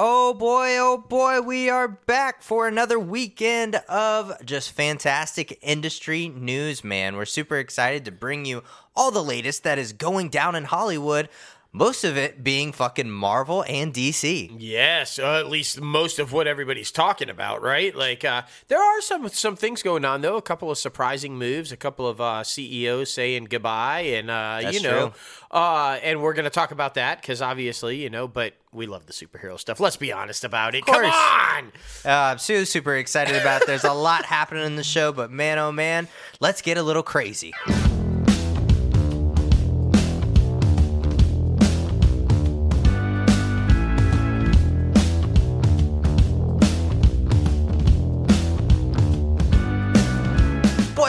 Oh boy, oh boy, we are back for another weekend of just fantastic industry news, man. We're super excited to bring you all the latest that is going down in Hollywood. Most of it being fucking Marvel and DC. Yes, uh, at least most of what everybody's talking about, right? Like uh, there are some some things going on though. A couple of surprising moves, a couple of uh, CEOs saying goodbye, and uh, you know, true. uh, and we're going to talk about that because obviously, you know, but we love the superhero stuff. Let's be honest about it. Come course. on. Uh, I'm so super excited about. it. There's a lot happening in the show, but man, oh man, let's get a little crazy.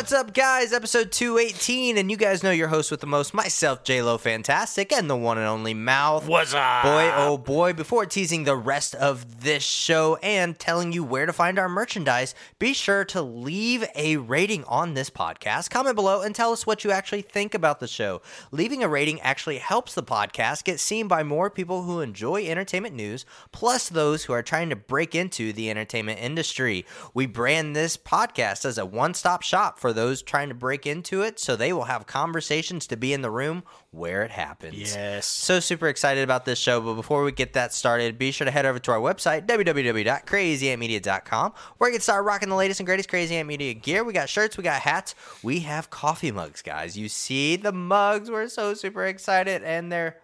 What's up, guys? Episode 218, and you guys know your host with the most, myself, J-Lo Fantastic, and the one and only Mouth. What's up? Boy, oh boy, before teasing the rest of this show and telling you where to find our merchandise, be sure to leave a rating on this podcast. Comment below and tell us what you actually think about the show. Leaving a rating actually helps the podcast get seen by more people who enjoy entertainment news, plus those who are trying to break into the entertainment industry. We brand this podcast as a one stop shop for those trying to break into it, so they will have conversations to be in the room where it happens. Yes. So super excited about this show, but before we get that started, be sure to head over to our website, www.crazyantmedia.com, where you can start rocking the latest and greatest Crazy Ant Media gear. We got shirts, we got hats, we have coffee mugs, guys. You see the mugs, we're so super excited, and they're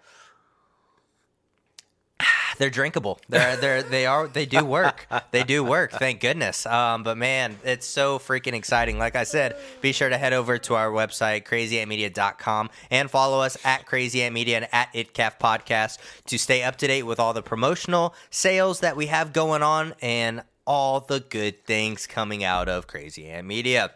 they're drinkable. They're they're they are they do work. They do work. Thank goodness. Um, but man, it's so freaking exciting. Like I said, be sure to head over to our website crazyantmedia.com and follow us at Crazy Ant Media and at ItCaf Podcast to stay up to date with all the promotional sales that we have going on and all the good things coming out of Crazy Ant Media.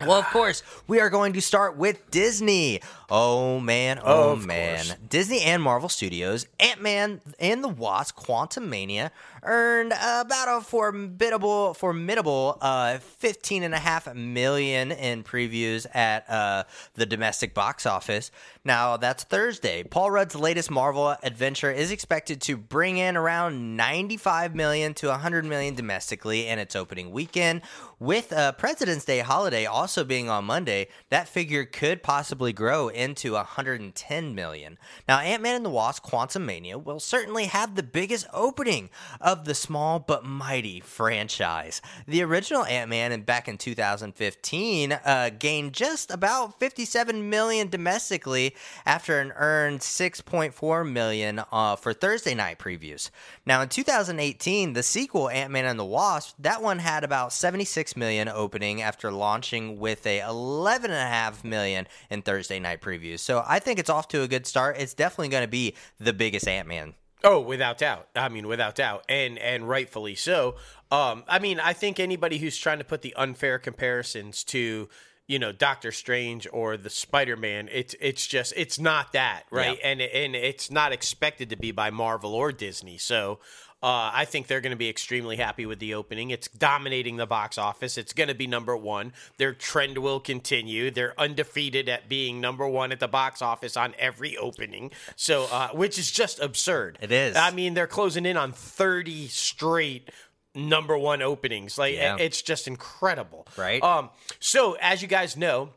Well, of course, we are going to start with Disney. Oh man, oh Of man. course. Disney and Marvel Studios, Ant Man and the Wasp, Quantumania earned about a formidable, formidable uh, fifteen and a half million in previews at uh, the domestic box office. Now that's Thursday. Paul Rudd's latest Marvel adventure is expected to bring in around ninety-five million to hundred million domestically in its opening weekend. With a President's Day holiday also being on Monday, that figure could possibly grow into 110 million. Now, Ant Man and the Wasp: Quantumania will certainly have the biggest opening of the small but mighty franchise. The original Ant Man, back in 2015, uh, gained just about 57 million domestically after an earned 6.4 million uh, for Thursday night previews. Now, in 2018, the sequel Ant Man and the Wasp, that one had about 76 million opening after launching with a 11.5 million in Thursday night previews. So I think it's off to a good start. It's definitely going to be the biggest Ant Man. Oh, without doubt. I mean, without doubt, and and rightfully so. Um, I mean, I think anybody who's trying to put the unfair comparisons to, you know, Doctor Strange or the Spider Man, it's it's just it's not that right, Yeah. and and it's not expected to be by Marvel or Disney. So. Uh, I think they're going to be extremely happy with the opening. It's dominating the box office. It's going to be number one. Their trend will continue. They're undefeated at being number one at the box office on every opening. So, uh, which is just absurd. It is. I mean, they're closing in on 30 straight number one openings. Like Yeah. it's just incredible. Right. Um so as you guys know,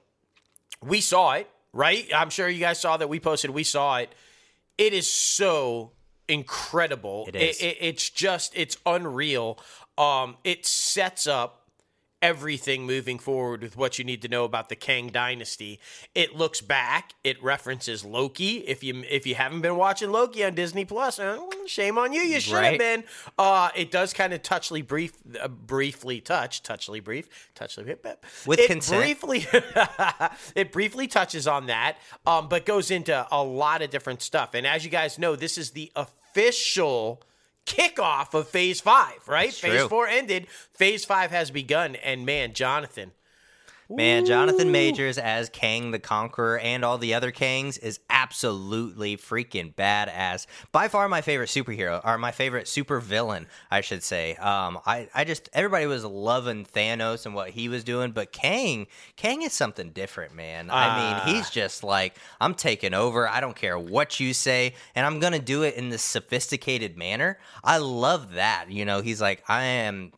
we saw it, right? I'm sure you guys saw that we posted we saw it. It is so incredible. It is. It, it's just it's unreal. Um it sets up everything moving forward with what you need to know about the Kang dynasty. It looks back, it references Loki. If you if you haven't been watching Loki on Disney Plus, uh, shame on you. You should have Right. been. Uh, it does kind of touchly brief, uh, briefly touch, touchly brief, touchly bip, bip. With it consent. Briefly, it briefly touches on that, um, but goes into a lot of different stuff. And as you guys know, this is the official kickoff of Phase Five. Right, Phase true. Four ended. Phase Five has begun, and man, Jonathan. Man, Jonathan Majors as Kang the Conqueror and all the other Kangs is absolutely freaking badass. By far my favorite superhero, or my favorite super villain, I should say. Um, I, I just everybody was loving Thanos and what he was doing, but Kang, Kang is something different, man. I Ah. mean, he's just like, I'm taking over. I don't care what you say, and I'm gonna do it in this sophisticated manner. I love that. You know, he's like, I am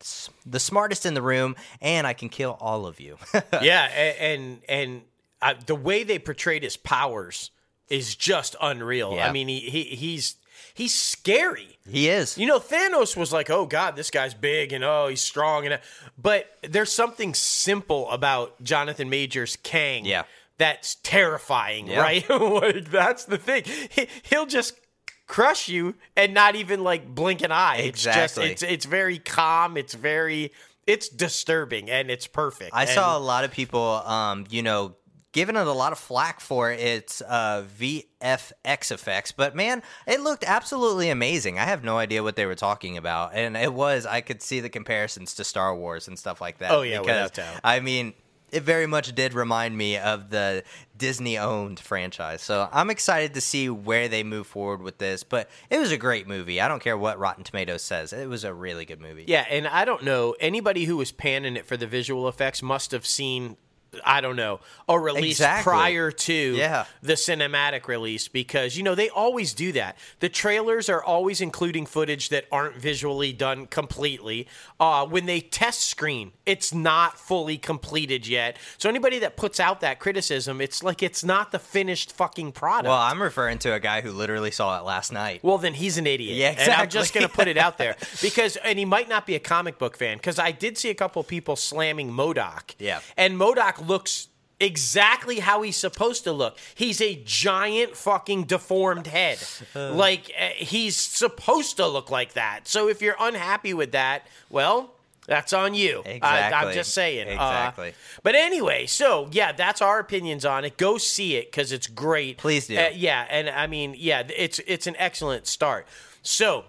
the smartest in the room, and I can kill all of you. yeah, a- and and uh, the way they portrayed his powers is just unreal. Yeah. I mean, he, he he's he's scary. he is. You know, Thanos was like, "Oh God, this guy's big and oh, he's strong," and but there's something simple about Jonathan Majors Kang, Yeah. that's terrifying, Yeah. right? like, that's the thing. He, he'll just crush you and not even like blink an eye. It's Exactly. just it's it's very calm. It's very it's disturbing and it's perfect. I And- saw a lot of people, um, you know, giving it a lot of flack for its uh, VFX effects, but man, it looked absolutely amazing. I have no idea what they were talking about, and it was I could see the comparisons to Star Wars and stuff like that. Oh, yeah, because, without doubt. I mean. It very much did remind me of the Disney owned franchise. So I'm excited to see where they move forward with this. But it was a great movie. I don't care what Rotten Tomatoes says. It was a really good movie. Yeah, and I don't know anybody who was panning it for the visual effects must have seen. I don't know a release Exactly. prior to Yeah. the cinematic release because you know they always do that. The trailers are always including footage that aren't visually done completely. Uh, when they test screen, it's not fully completed yet. So anybody that puts out that criticism, it's like it's not the finished fucking product. Well, I'm referring to a guy who literally saw it last night. Well, then he's an idiot. Yeah, And I'm just going to put it out there because, and he might not be a comic book fan because I did see a couple people slamming MODOK. Yeah. And MODOK looks exactly how he's supposed to look. He's a giant fucking deformed head. like uh, he's supposed to look like that. So if you're unhappy with that, well, that's on you. I, I'm just saying. Uh, Exactly. but anyway, so yeah, that's our opinions on it. Go see it because it's great. Please do. Uh, yeah, and I mean, yeah, it's it's an excellent start. So,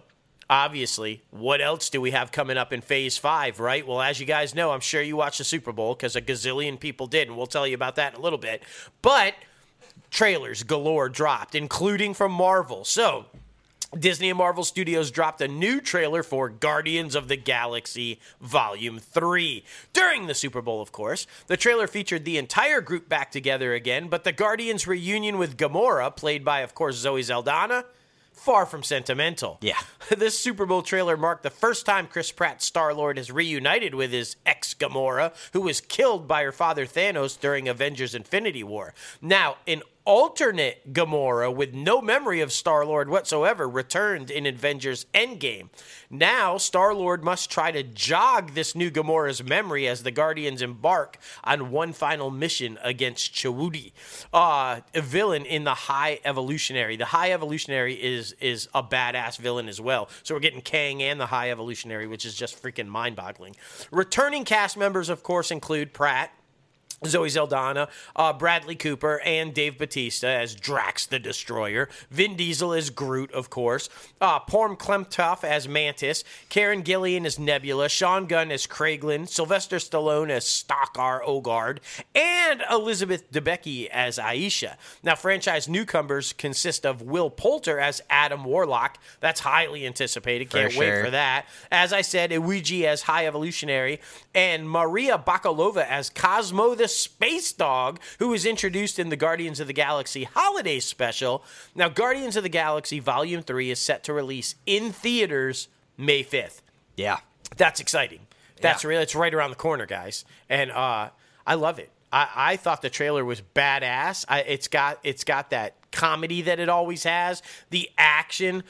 obviously, what else do we have coming up in Phase Five? Right. Well, as you guys know, I'm sure you watched the Super Bowl because a gazillion people did, and we'll tell you about that in a little bit. But trailers galore dropped, including from Marvel. So. Disney and Marvel Studios dropped a new trailer for Guardians of the Galaxy Volume 3. During the Super Bowl, of course, the trailer featured the entire group back together again, but the Guardians reunion with Gamora, played by, of course, Zoe Saldana, far from sentimental. Yeah. this Super Bowl trailer marked the first time Chris Pratt Star Lord has reunited with his ex Gamora, who was killed by her father Thanos during Avengers Infinity War. Now, an alternate Gamora with no memory of Star Lord whatsoever returned in Avengers Endgame. Now, Star Lord must try to jog this new Gamora's memory as the Guardians embark on one final mission against Chukwudi, uh, a villain in the High Evolutionary. The High Evolutionary is is a badass villain as well. So we're getting Kang and the High Evolutionary, which is just freaking mind-boggling. Returning cast members, of course, include Pratt. Zoe Saldana, uh, Bradley Cooper, and Dave Bautista as Drax the Destroyer. Vin Diesel as Groot, of course. Uh, Pom Klementieff as Mantis. Karen Gillan as Nebula. Sean Gunn as Kraglin. Sylvester Stallone as Stakar Ogord. And Elizabeth Debicki as Ayesha. Now, franchise newcomers consist of Will Poulter as Adam Warlock. That's highly anticipated. Can't wait sure. for that. As I said, Iwuji as High Evolutionary, and Maria Bakalova as Cosmo the Space Dog, who was introduced in the Guardians of the Galaxy Holiday Special. Now, Guardians of the Galaxy Volume 3 is set to release in theaters May 5th. Yeah. That's exciting. That's Yeah. really it's right around the corner, guys. And uh, I love it. I, I thought the trailer was badass. I, it's got it's got that comedy that it always has, the action.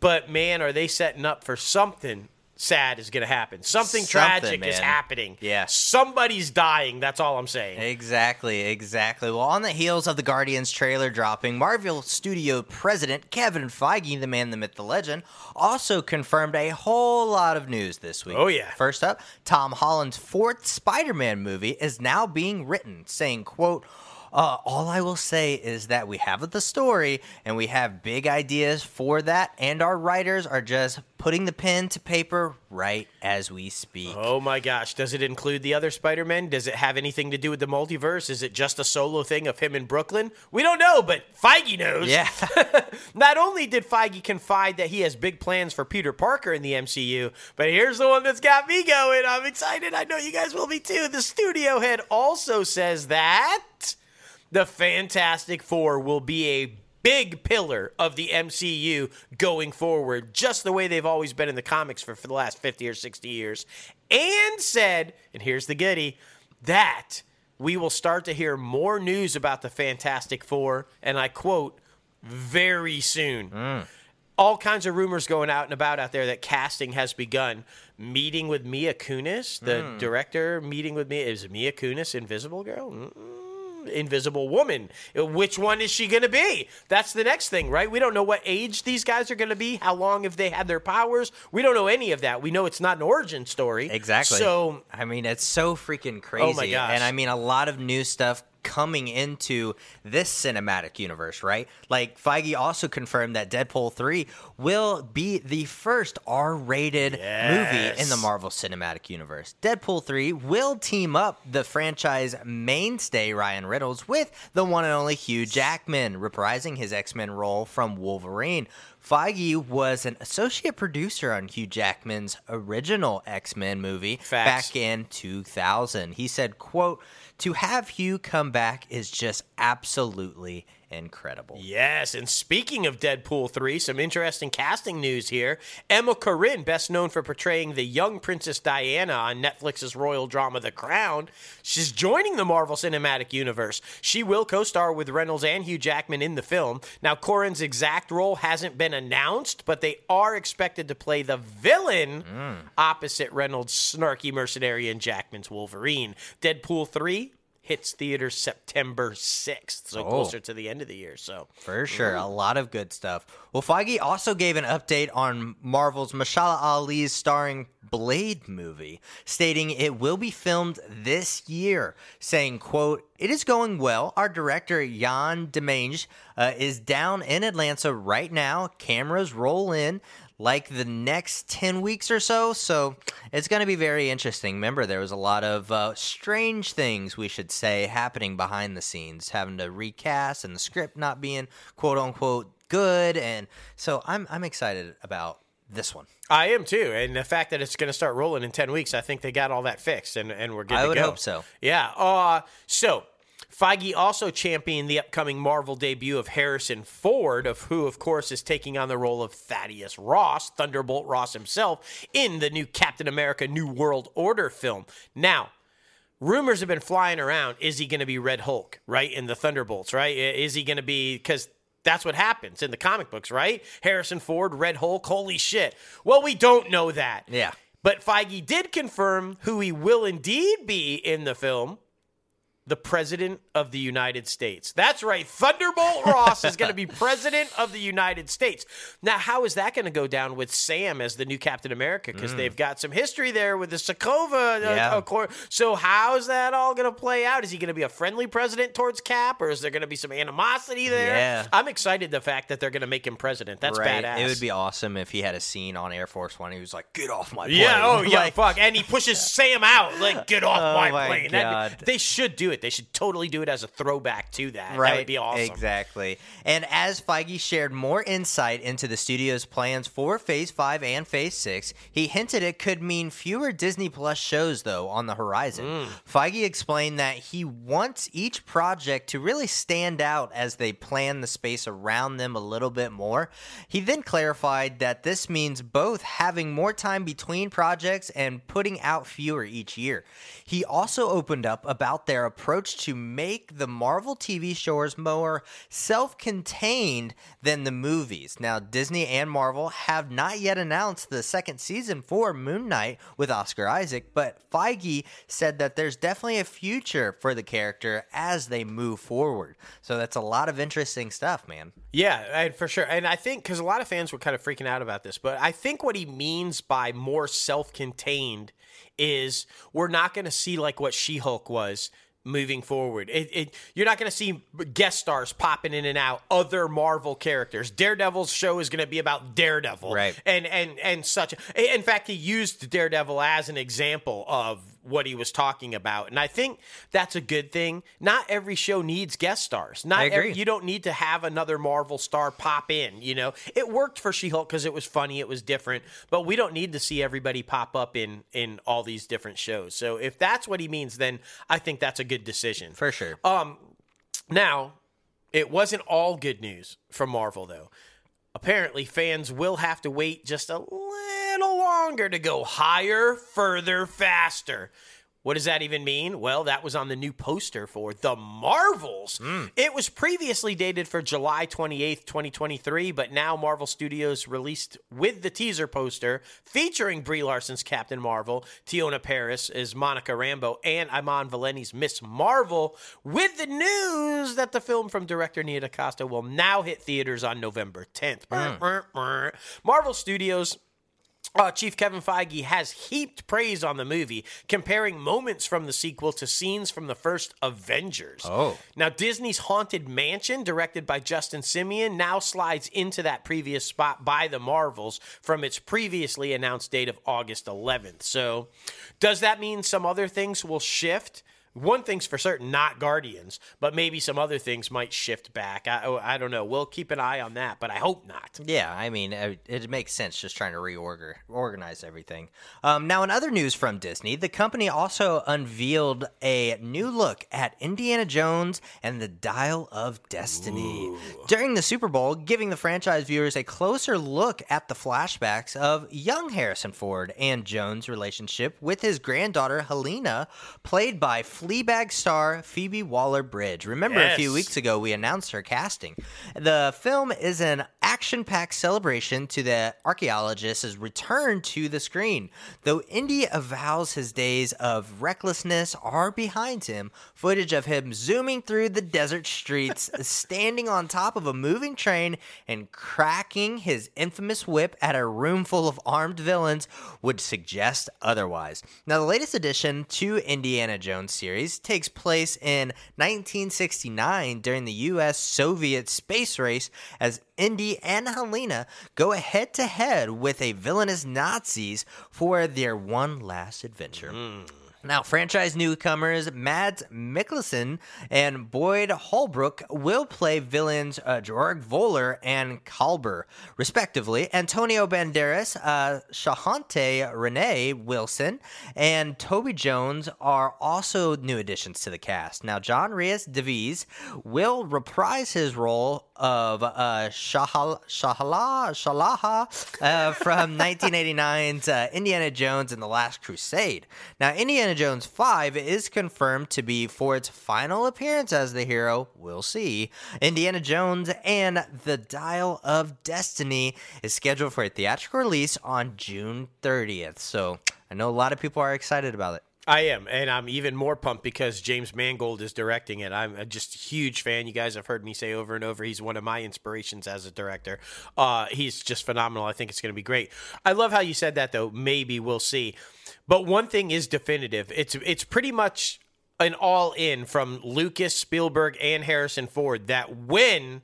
But man, are they setting up for something sad is going to happen? Something, Something, tragic is happening. Yeah. somebody's dying. That's all I'm saying. Exactly, exactly. Well, on the heels of the Guardians trailer dropping, Marvel Studio president Kevin Feige, the man, the myth, the legend, also confirmed a whole lot of news this week. Oh, yeah. First up, Tom Holland's fourth Spider-Man movie is now being written, saying, quote, Uh, all I will say is that we have the story and we have big ideas for that, and our writers are just putting the pen to paper right as we speak. Oh my gosh. Does it include the other Spider Men? Does it have anything to do with the multiverse? Is it just a solo thing of him in Brooklyn? We don't know, but Feige knows. Yeah. Not only did Feige confide that he has big plans for Peter Parker in the MCU, but here's the one that's got me going. I'm excited. I know you guys will be too. The studio head also says that the Fantastic Four will be a big pillar of the MCU going forward, just the way they've always been in the comics for, for the last 50 or 60 years. And said, and here's the goodie, that we will start to hear more news about the Fantastic Four, and I quote, very soon. All kinds of rumors going out and about out there that casting has begun. Meeting with Mia Kunis, the director, meeting with Mia. Is Mia Kunis Invisible Girl? Mm, Invisible Woman. Which one is she going to be? That's the next thing, right? We don't know what age these guys are going to be, how long have they had their powers. We don't know any of that. We know it's not an origin story. Exactly. So I mean, it's so freaking crazy. Oh my gosh. And I mean, a lot of new stuff coming into this cinematic universe, right? Like Feige also confirmed that Deadpool 3 will be the first R-rated movie in the Marvel Cinematic Universe. Deadpool 3 will team up the franchise mainstay Ryan Reynolds with the one and only Hugh Jackman, reprising his X-Men role from Wolverine. Feige was an associate producer on Hugh Jackman's original X-Men movie Facts. back in 2000. He said, quote, to have Hugh come back is just absolutely incredible. Yes, and speaking of Deadpool 3, some interesting casting news here. Emma Corrin, best known for portraying the young Princess Diana on Netflix's royal drama The Crown, she's joining the Marvel Cinematic Universe. She will co star with Reynolds and Hugh Jackman in the film. Now, Corrin's exact role hasn't been announced, but they are expected to play the villain mm. opposite Reynolds' snarky mercenary and Jackman's Wolverine. Deadpool 3 hits theaters September 6th, so Oh. closer to the end of the year. So For sure, a lot of good stuff. Well, Feige also gave an update on Marvel's Mahershala Ali's starring Blade movie, stating it will be filmed this year, saying, quote, it is going well. Our director, Yann Demange, uh, is down in Atlanta right now. Cameras roll in like the next 10 weeks or so. So it's going to be very interesting. Remember, there was a lot of uh, strange things, we should say, happening behind the scenes, having to recast and the script not being quote unquote good. And so I'm, I'm excited about this one. I am too, and the fact that it's going to start rolling in ten weeks, I think they got all that fixed, and, and we're good. I to would go. hope so. Yeah. Uh, so Feige also championed the upcoming Marvel debut of Harrison Ford, of who, of course, is taking on the role of Thaddeus Ross, Thunderbolt Ross himself, in the new Captain America: New World Order film. Now. Rumors have been flying around. Is he going to be Red Hulk, right? In the Thunderbolts, right? Is he going to be because that's what happens in the comic books, right? Harrison Ford, Red Hulk, holy shit. Well, we don't know that. Yeah. But Feige did confirm who he will indeed be in the film the President of the United States. That's right. Thunderbolt Ross is going to be President of the United States. Now, how is that going to go down with Sam as the new Captain America? Because they've got some history there with the Sokovia uh, Yeah. Accord. So, how's that all going to play out? Is he going to be a friendly president towards Cap, or is there going to be some animosity there? Yeah. I'm excited the fact that they're going to make him president. That's right? badass. It would be awesome if he had a scene on Air Force One. He was like, "Get off my plane!" Yeah, oh yeah, fuck. And he pushes Sam out. Like, get off Oh my, my plane. God. they should do it. They should totally do it as a throwback to that. Right. That would be awesome. Exactly. And as Feige shared more insight into the studio's plans for Phase 5 and Phase 6, he hinted it could mean fewer Disney Plus shows, though, on the horizon. Mm. Feige explained that he wants each project to really stand out as they plan the space around them a little bit more. He then clarified that this means both having more time between projects and putting out fewer each year. He also opened up about their approach to make the Marvel TV shows more self contained than the movies. Now, Disney and Marvel have not yet announced the second season for Moon Knight with Oscar Isaac, but Feige said that there's definitely a future for the character as they move forward. So that's a lot of interesting stuff, man. Yeah, for sure. And I think because a lot of fans were kind of freaking out about this, but I think what he means by more self-contained is we're not going to see like what She-Hulk was. Moving forward. It, it, you're not going to see guest stars popping in and out other Marvel characters. Daredevil's show is going to be about Daredevil, Right. And and and such. In fact, he used Daredevil as an example of what he was talking about, and I think that's a good thing. Not every show needs guest stars. Not I agree. every, you don't need to have another Marvel star pop in. You know, it worked for She-Hulk because it was funny, it was different, but we don't need to see everybody pop up in in all these different shows. So if that's what he means, then I think that's a good decision. For sure. Um, now, it wasn't all good news from Marvel, though. Apparently, fans will have to wait just a little longer to go higher, further, faster. What does that even mean? Well, that was on the new poster for The Marvels. Hmm. It was previously dated for July 28th, 2023, but now Marvel Studios released with the teaser poster featuring Brie Larson's Captain Marvel, Teyonah Parris as Monica Rambeau, and Iman Vellani's Miss Marvel, with the news that the film from director Nia DaCosta will now hit theaters on November 10th. Hmm. Marvel Studios uh, Chief Kevin Feige has heaped praise on the movie, comparing moments from the sequel to scenes from the first Avengers. Oh. Now, Disney's Haunted Mansion, directed by Justin Simien, now slides into that previous spot by the Marvels from its previously announced date of August 11th. So, does that mean some other things will shift? One thing's for certain, not Guardians, but maybe some other things might shift back. I, oh, I don't know. We'll keep an eye on that, but I hope not. Yeah, I mean, it, it makes sense just trying to reorganize organize everything. Um, now, in other news from Disney, the company also unveiled a new look at Indiana Jones and the Dial of Destiny during the Super Bowl, giving the franchise viewers a closer look at the flashbacks of young Harrison Ford and Jones' relationship with his granddaughter Helena, played by Fleabag star Phoebe Waller-Bridge. Remember, a few weeks ago we announced her casting. The film is an action-packed celebration to the archaeologist's return to the screen. Though Indy avows his days of recklessness are behind him, footage of him zooming through the desert streets, standing on top of a moving train, and cracking his infamous whip at a room full of armed villains would suggest otherwise. Now, the latest addition to Indiana Jones series takes place in 1969 during the U.S. Soviet space race as Indy and Helena go head to head with a villainous Nazis for their one last adventure. Mm. Now, franchise newcomers Mads Mikkelsen and Boyd Holbrook will play villains uh, Georg Voller and Klaber, respectively. Antonio Banderas, uh, Shaunette Renee Wilson, and Toby Jones are also new additions to the cast. Now, John Rhys-Davies will reprise his role of uh, Shahal- Shahala Shalaha uh, from 1989's uh, Indiana Jones and the Last Crusade. Now, Indiana Jones 5 is confirmed to be for its final appearance as the hero. We'll see. Indiana Jones and the Dial of Destiny is scheduled for a theatrical release on June 30th. So I know a lot of people are excited about it. I am, and I'm even more pumped because James Mangold is directing it. I'm just a huge fan. You guys have heard me say over and over he's one of my inspirations as a director. Uh, he's just phenomenal. I think it's going to be great. I love how you said that though. Maybe we'll see, but one thing is definitive. It's it's pretty much an all in from Lucas, Spielberg, and Harrison Ford that when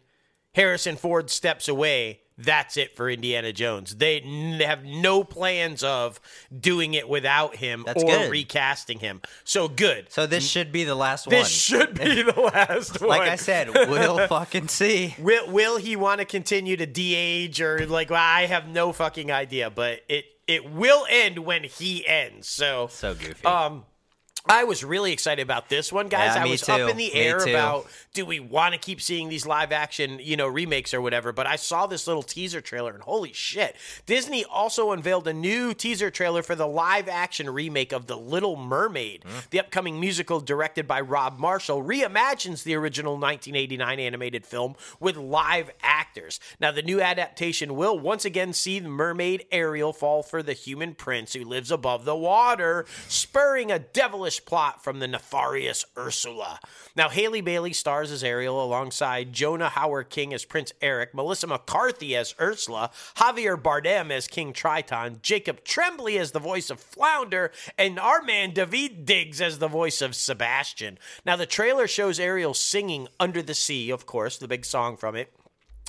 Harrison Ford steps away, that's it for Indiana Jones. They n- have no plans of doing it without him That's or good. recasting him. So good. So this should be the last one. This should be the last one. like I said, we'll fucking see. will will he want to continue to de-age or like well, I have no fucking idea, but it it will end when he ends. So So goofy. um I was really excited about this one, guys. Yeah, I was too. up in the air about do we want to keep seeing these live action, you know, remakes or whatever. But I saw this little teaser trailer and holy shit. Disney also unveiled a new teaser trailer for the live action remake of The Little Mermaid. Hmm. The upcoming musical directed by Rob Marshall reimagines the original 1989 animated film with live actors. Now, the new adaptation will once again see the mermaid Ariel fall for the human prince who lives above the water, spurring a devilish plot from the nefarious Ursula. Now, Halle Bailey stars as Ariel alongside Jonah Hauer-King as Prince Eric, Melissa McCarthy as Ursula, Javier Bardem as King Triton, Jacob Tremblay as the voice of Flounder, and our man Daveed Diggs as the voice of Sebastian. Now, the trailer shows Ariel singing Under the Sea, of course, the big song from it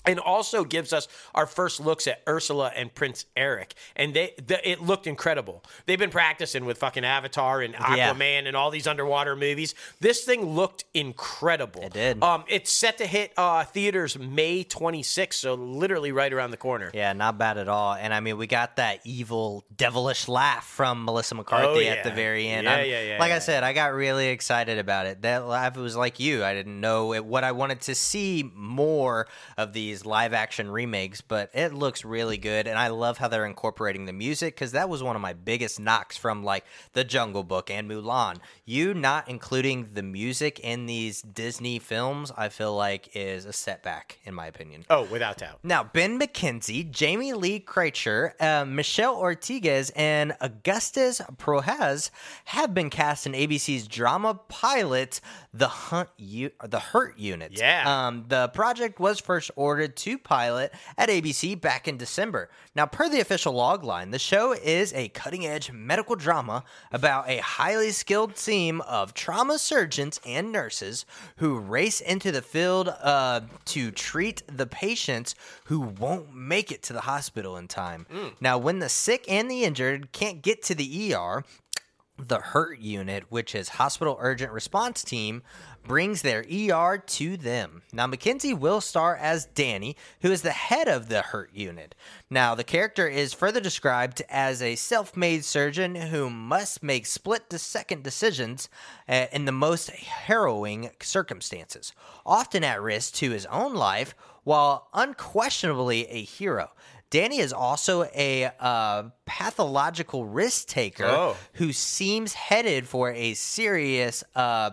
and also gives us our first looks at Ursula and Prince Eric, and they the, it looked incredible. They've been practicing with fucking Avatar and Aquaman Yeah. and all these underwater movies. This thing looked incredible. It did. Um, it's set to hit uh, theaters May 26th, so literally right around the corner. Yeah, not bad at all. And I mean, we got that evil, devilish laugh from Melissa McCarthy Oh, at the very end. Yeah, I'm- yeah, yeah, Like I said, I got really excited about it. That laugh was like you. I didn't know it, what I wanted to see more of these live action remakes, but it looks really good. And I love how they're incorporating the music because that was one of my biggest knocks from like The Jungle Book and Mulan. You not including the music in these Disney films, I feel like is a setback, in my opinion. Oh, without doubt. Now, Ben McKenzie, Jamie Lee Kirchner, uh, Michelle Ortiguez, and Augustus Prohaz have been cast in ABC's drama pilot, The Hunt, U- The Hurt Unit. Yeah. Um, the project was first ordered to pilot at ABC back in December. Now, per the official logline, the show is a cutting-edge medical drama about a highly skilled team of trauma surgeons and nurses who race into the field uh, to treat the patients who won't make it to the hospital in time. Now, when the sick and the injured can't get to the ER, the HURT unit, which is Hospital Urgent Response Team, brings their ER to them. Now, McKenzie will star as Danny, who is the head of the HURT unit. Now, the character is further described as a self made surgeon who must make split second decisions uh, in the most harrowing circumstances, often at risk to his own life, while unquestionably a hero. Danny is also a uh, pathological risk taker Oh. who seems headed for a serious uh,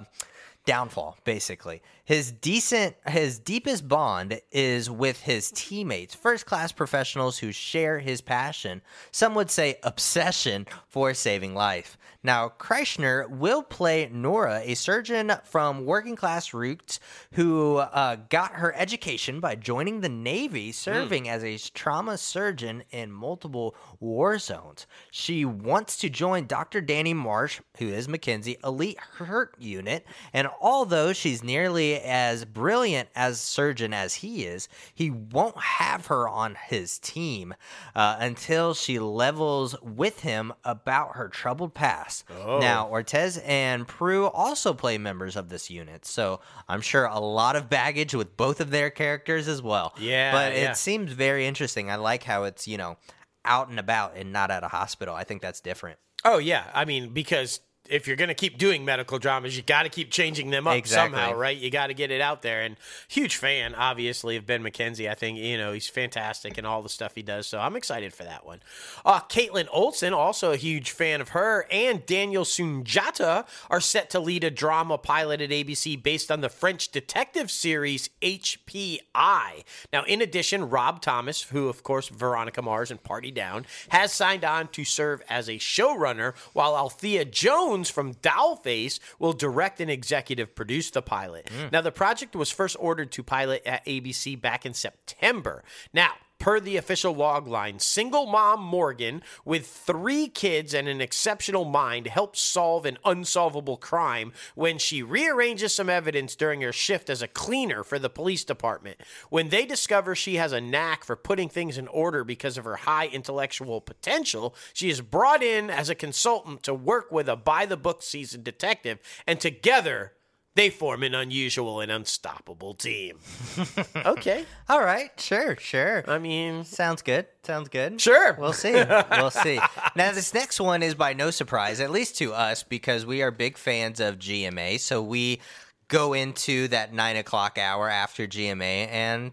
downfall. Basically, his decent, his deepest bond is with his teammates, first class professionals who share his passion. Some would say obsession for saving life. Now, Kirchner will play Nora, a surgeon from working class roots who uh, got her education by joining the Navy, serving as a trauma surgeon in multiple war zones. She wants to join Dr. Danny Marsh, who is McKenzie, elite hurt unit, and although she's nearly as brilliant as surgeon as he is, he won't have her on his team uh, until she levels with him about her troubled past. Now, Ortez and Prew also play members of this unit, so I'm sure a lot of baggage with both of their characters as well. Yeah, but yeah. it seems very interesting. I like how it's you know out and about and not at a hospital. I think that's different. Oh yeah, I mean because if you're going to keep doing medical dramas, you got to keep changing them up Exactly. somehow, right? You got to get it out there. And huge fan, obviously, of Ben McKenzie. I think you know he's fantastic in all the stuff he does. So I'm excited for that one. Uh, Kaitlin Olson, also a huge fan of her, and Daniel Sunjata are set to lead a drama pilot at ABC based on the French detective series HPI. Now, in addition, Rob Thomas, who of course Veronica Mars and Party Down, has signed on to serve as a showrunner, while Alethea Jones from Dollface will direct and executive produce the pilot. Mm. Now, the project was first ordered to pilot at ABC back in September. Now, Per the official log line, single mom Morgan, with three kids and an exceptional mind, helps solve an unsolvable crime when she rearranges some evidence during her shift as a cleaner for the police department. When they discover she has a knack for putting things in order because of her high intellectual potential, she is brought in as a consultant to work with a by the book seasoned detective, and together they form an unusual and unstoppable team. okay. All right, sure, sure. I mean, Sounds good. Sounds good. Sure. We'll see. We'll see. Now, this next one is by no surprise, at least to us, because we are big fans of GMA. So we go into that nine o'clock hour after GMA, and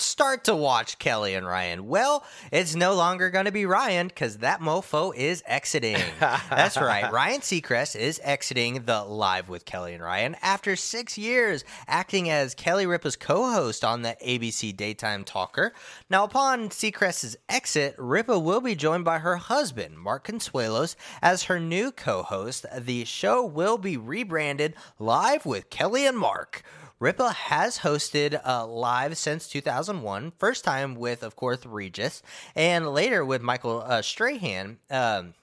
start to watch Kelly and Ryan? Well, it's no longer going to be Ryan because that mofo is exiting. That's right. Ryan Seacrest is exiting the Live with Kelly and Ryan after six years acting as Kelly Ripa's co host on the ABC Daytime Talker. Now, upon Seacrest's exit, Ripa will be joined by her husband, Mark Consuelos, as her new co host. The show will be rebranded Live with Kelly and Mark. Ripa has hosted uh, live since 2001, first time with, of course, Regis, and later with Michael uh, Strahan. Um,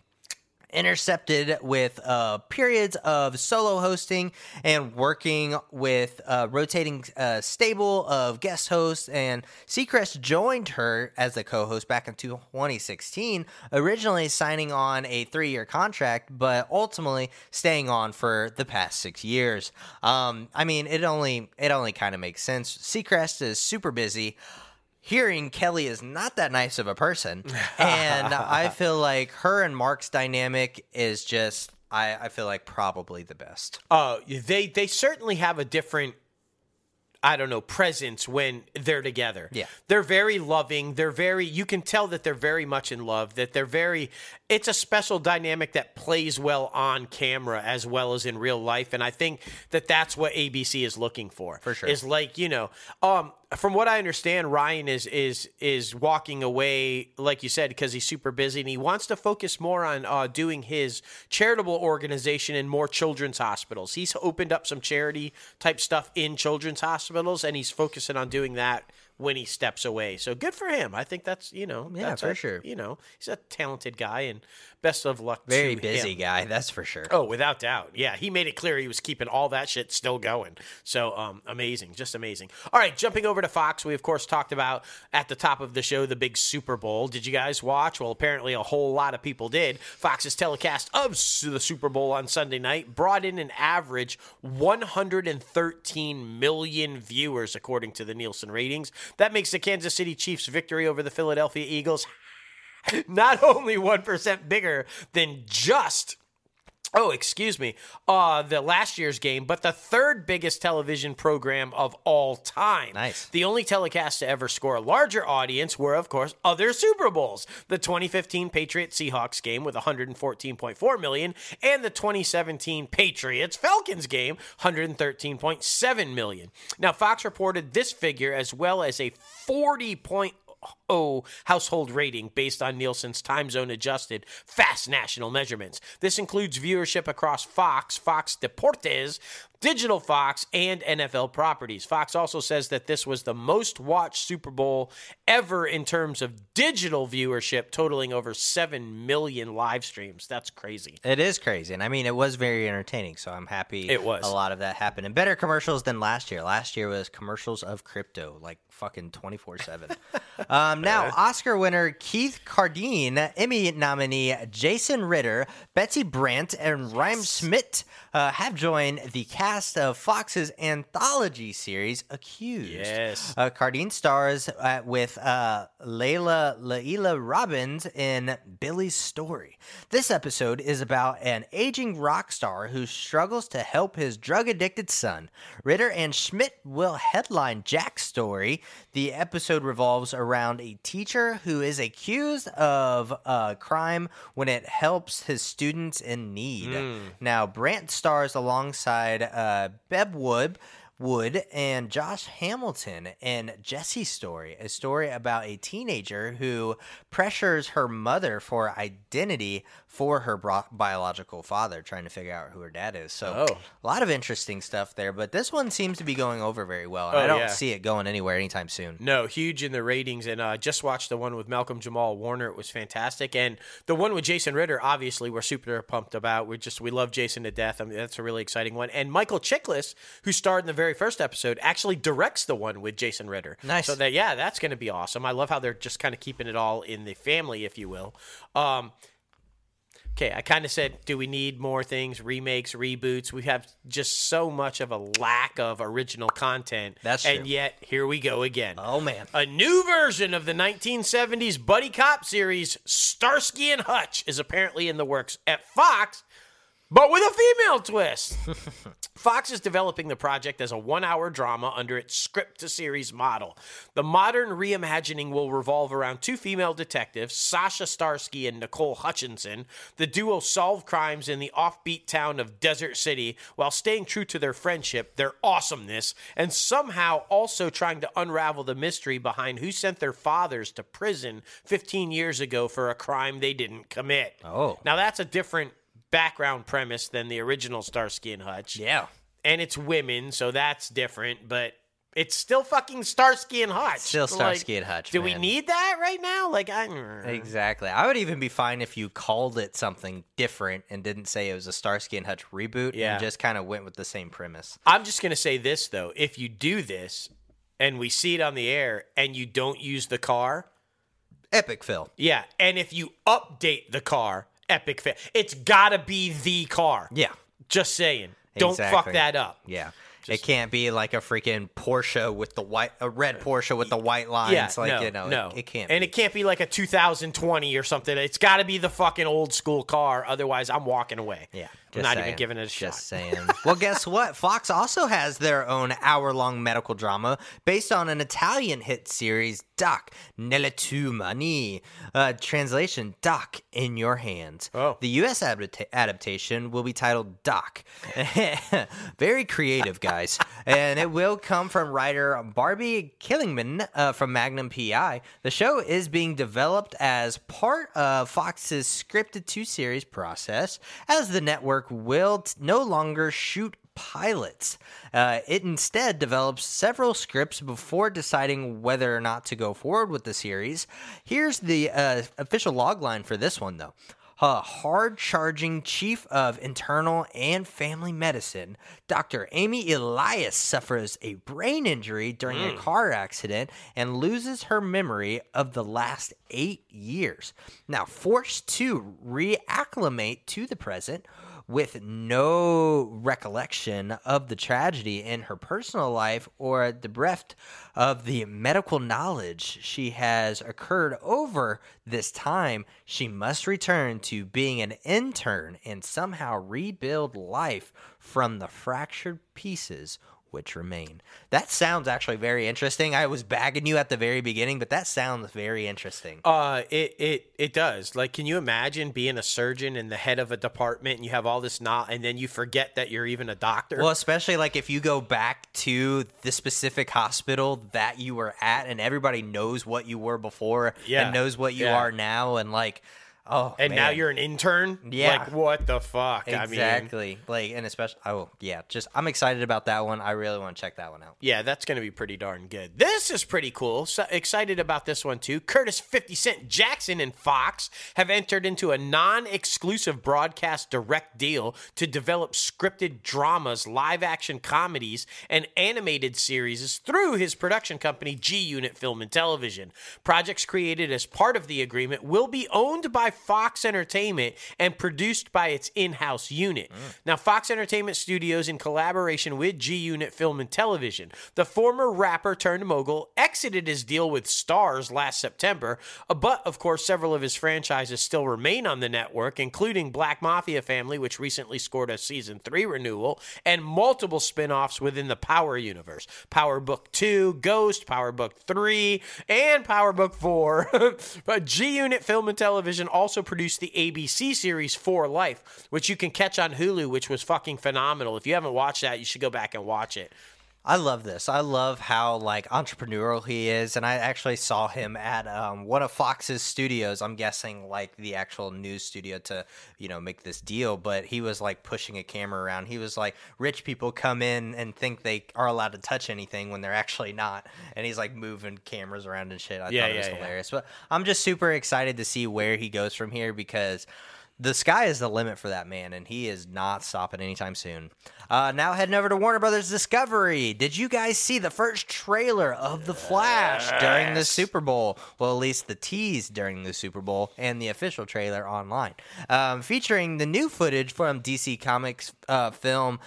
intercepted with uh, periods of solo hosting and working with a rotating uh, stable of guest hosts. And Seacrest joined her as a co host back in 2016, originally signing on a three year contract, but ultimately staying on for the past six years. Um, I mean, it only it only kind of makes sense. Seacrest is super busy hearing Kelly is not that nice of a person. And I feel like her and Mark's dynamic is just I, I feel like probably the best. Uh, they they certainly have a different I don't know, presence when they're together. Yeah. They're very loving. They're very, you can tell that they're very much in love, that they're very, it's a special dynamic that plays well on camera as well as in real life. And I think that that's what ABC is looking for. For sure. Is like, you know, um, from what I understand, Ryan is is is walking away, like you said, because he's super busy and he wants to focus more on uh, doing his charitable organization in more children's hospitals. He's opened up some charity type stuff in children's hospitals, and he's focusing on doing that when he steps away. So good for him. I think that's you know Yeah, that's for a- sure. You know he's a talented guy, and best of luck. Very busy him. guy, that's for sure. Oh, without doubt. Yeah, he made it clear he was keeping all that shit still going. So, um, amazing, just amazing. All right, jumping over to Fox, we of course talked about at the top of the show the big Super Bowl. Did you guys watch? Well, apparently a whole lot of people did. Fox's telecast of the Super Bowl on Sunday night brought in an average 113 million viewers, according to the Nielsen ratings. That makes the Kansas City Chiefs' victory over the Philadelphia Eagles not only 1% bigger than just Oh, excuse me. Uh, the last year's game, but the third biggest television program of all time. Nice. The only telecasts to ever score a larger audience were, of course, other Super Bowls. The 2015 Patriots Seahawks game with 114.4 million, and the 2017 Patriots Falcons game 113.7 million. Now, Fox reported this figure as well as a 40 point O household rating based on Nielsen's time zone adjusted fast national measurements. This includes viewership across Fox, Fox Deportes, Digital Fox, and NFL properties. Fox also says that this was the most watched Super Bowl ever in terms of digital viewership, totaling over 7 million live streams. That's crazy. It is crazy, and I mean, it was very entertaining. So I'm happy It was. a lot of that happened, and better commercials than last year. Last year was commercials of crypto, like fucking twenty four seven. Um, now, Oscar winner Keith Carradine, Emmy nominee Jason Ritter, Betsy Brandt, and Ryan Schmidt uh, have joined the cast of Fox's anthology series Accused. Yes. Uh, Carradine stars uh, with uh, Layla Laila Robins in Billy's Story. This episode is about an aging rock star who struggles to help his drug addicted son. Ritter and Schmidt will headline Jack's story. The episode revolves around a teacher who is accused of a crime when it helps his students in need. Now, Brandt stars alongside uh, Beb Wood. Wood and Josh Hamilton in Jesse's story, a story about a teenager who pressures her mother for identity for her bro- biological father, trying to figure out who her dad is. So, Oh. a lot of interesting stuff there, but this one seems to be going over very well, and Oh, I don't yeah. see it going anywhere anytime soon. No, huge in the ratings, and uh, just watched the one with Malcolm Jamal Warner. It was fantastic, and the one with Jason Ritter. Obviously, we're super pumped about. We just we love Jason to death. I mean, that's a really exciting one. And Michael Chiklis, who starred in the very first episode, actually directs the one with Jason Ritter. Nice. So that yeah, that's going to be awesome. I love how they're just kind of keeping it all in the family, if you will. Um, Okay, I kind of said, do we need more things, remakes, reboots? We have just so much of a lack of original content. That's true, And true. yet, here we go again. Oh, man. A new version of the 1970s buddy cop series, Starsky and Hutch, is apparently in the works at Fox. But with a female twist. Fox is developing the project as a one hour drama under its script to series model. The modern reimagining will revolve around two female detectives, Sasha Starsky and Nicole Hutchinson. The duo solve crimes in the offbeat town of Desert City while staying true to their friendship, their awesomeness, and somehow also trying to unravel the mystery behind who sent their fathers to prison 15 years ago for a crime they didn't commit. Oh. Now that's a different background premise than the original Starsky and Hutch. Yeah. And it's women, so that's different, but it's still fucking Starsky and Hutch. Still Like, Starsky and Hutch, Do we need that right now? Like I mm. Exactly. I would even be fine if you called it something different and didn't say it was a Starsky and Hutch reboot Yeah. and just kind of went with the same premise. I'm just going to say this though. If you do this and we see it on the air and you don't use the car, Epic Phil. yeah, and if you update the car, epic fail. It's got to be the car. Yeah. Just saying. Don't fuck that up. Yeah. it can't be like a freaking Porsche with the white, a red Porsche with the white lines. Yeah, like no, you know, no, it, it can't. and be. it can't be like a 2020 or something. It's got to be the fucking old school car. Otherwise, I'm walking away. Yeah, I'm not even giving it a shot. Just saying. well, guess what? Fox also has their own hour-long medical drama based on an Italian hit series, Doc Nelle tue mani. Uh, translation: Doc in your hands. Oh. The U.S. adapta- adaptation will be titled Doc. Very creative, guys, and it will come from writer Barbie Kligman uh, from Magnum PI. The show is being developed as part of Fox's scripted two series process, as the network will t- no longer shoot pilots. Uh, it instead develops several scripts before deciding whether or not to go forward with the series. Here's the uh, official logline for this one, though. A hard charging chief of internal and family medicine, Dr. Amy Elias suffers a brain injury during a car accident and loses her memory of the last eight years. Now, forced to reacclimate to the present, with no recollection of the tragedy in her personal life or bereft of the medical knowledge she has occurred over this time, she must return to being an intern and somehow rebuild life from the fractured pieces which remain. That sounds actually very interesting. I was bagging you at the very beginning, but that sounds very interesting. Uh, it it it does. Like, can you imagine being a surgeon and the head of a department, and you have all this not, and then you forget that you're even a doctor? Well, especially like if you go back to the specific hospital that you were at, and everybody knows what you were before Yeah, and knows what you yeah. are now, and like, oh, and now you're an intern. Yeah. Like, what the fuck? I mean, exactly like, and especially oh yeah, just I'm excited about that one. I really want to check that one out. Yeah, that's going to be pretty darn good. This is pretty cool. So excited about this one too. Curtis 50 Cent Jackson and Fox have entered into a non exclusive broadcast direct deal to develop scripted dramas, live action comedies, and animated series through his production company, G Unit Film and Television. Projects created as part of the agreement will be owned by Fox Entertainment and produced by its in house unit. Now, Fox Entertainment Studios, in collaboration with G Unit Film and Television, the former rapper turned mogul exited his deal with Starz last September, uh, but of course, several of his franchises still remain on the network, including Black Mafia Family, which recently scored a season three renewal, and multiple spin offs within the Power universe Power Book 2, Ghost, Power Book 3, and Power Book 4. but G Unit Film and Television also produced the ABC series For Life, which you can catch on Hulu, which was fucking phenomenal. If you haven't watched that, you should go back and watch it. I love this. I love how like entrepreneurial he is, and I actually saw him at um, one of Fox's studios. I'm guessing like the actual news studio to you know make this deal. But he was like pushing a camera around. He was like, rich people come in and think they are allowed to touch anything when they're actually not, and he's like moving cameras around and shit. I Yeah, thought it was yeah, yeah. hilarious. But I'm just super excited to see where he goes from here because the sky is the limit for that man, and he is not stopping anytime soon. Uh, now heading over to Warner Brothers Discovery. Did you guys see the first trailer of The Flash during the Super Bowl? Well, at least the tease during the Super Bowl and the official trailer online, um, featuring the new footage from DC Comics uh, film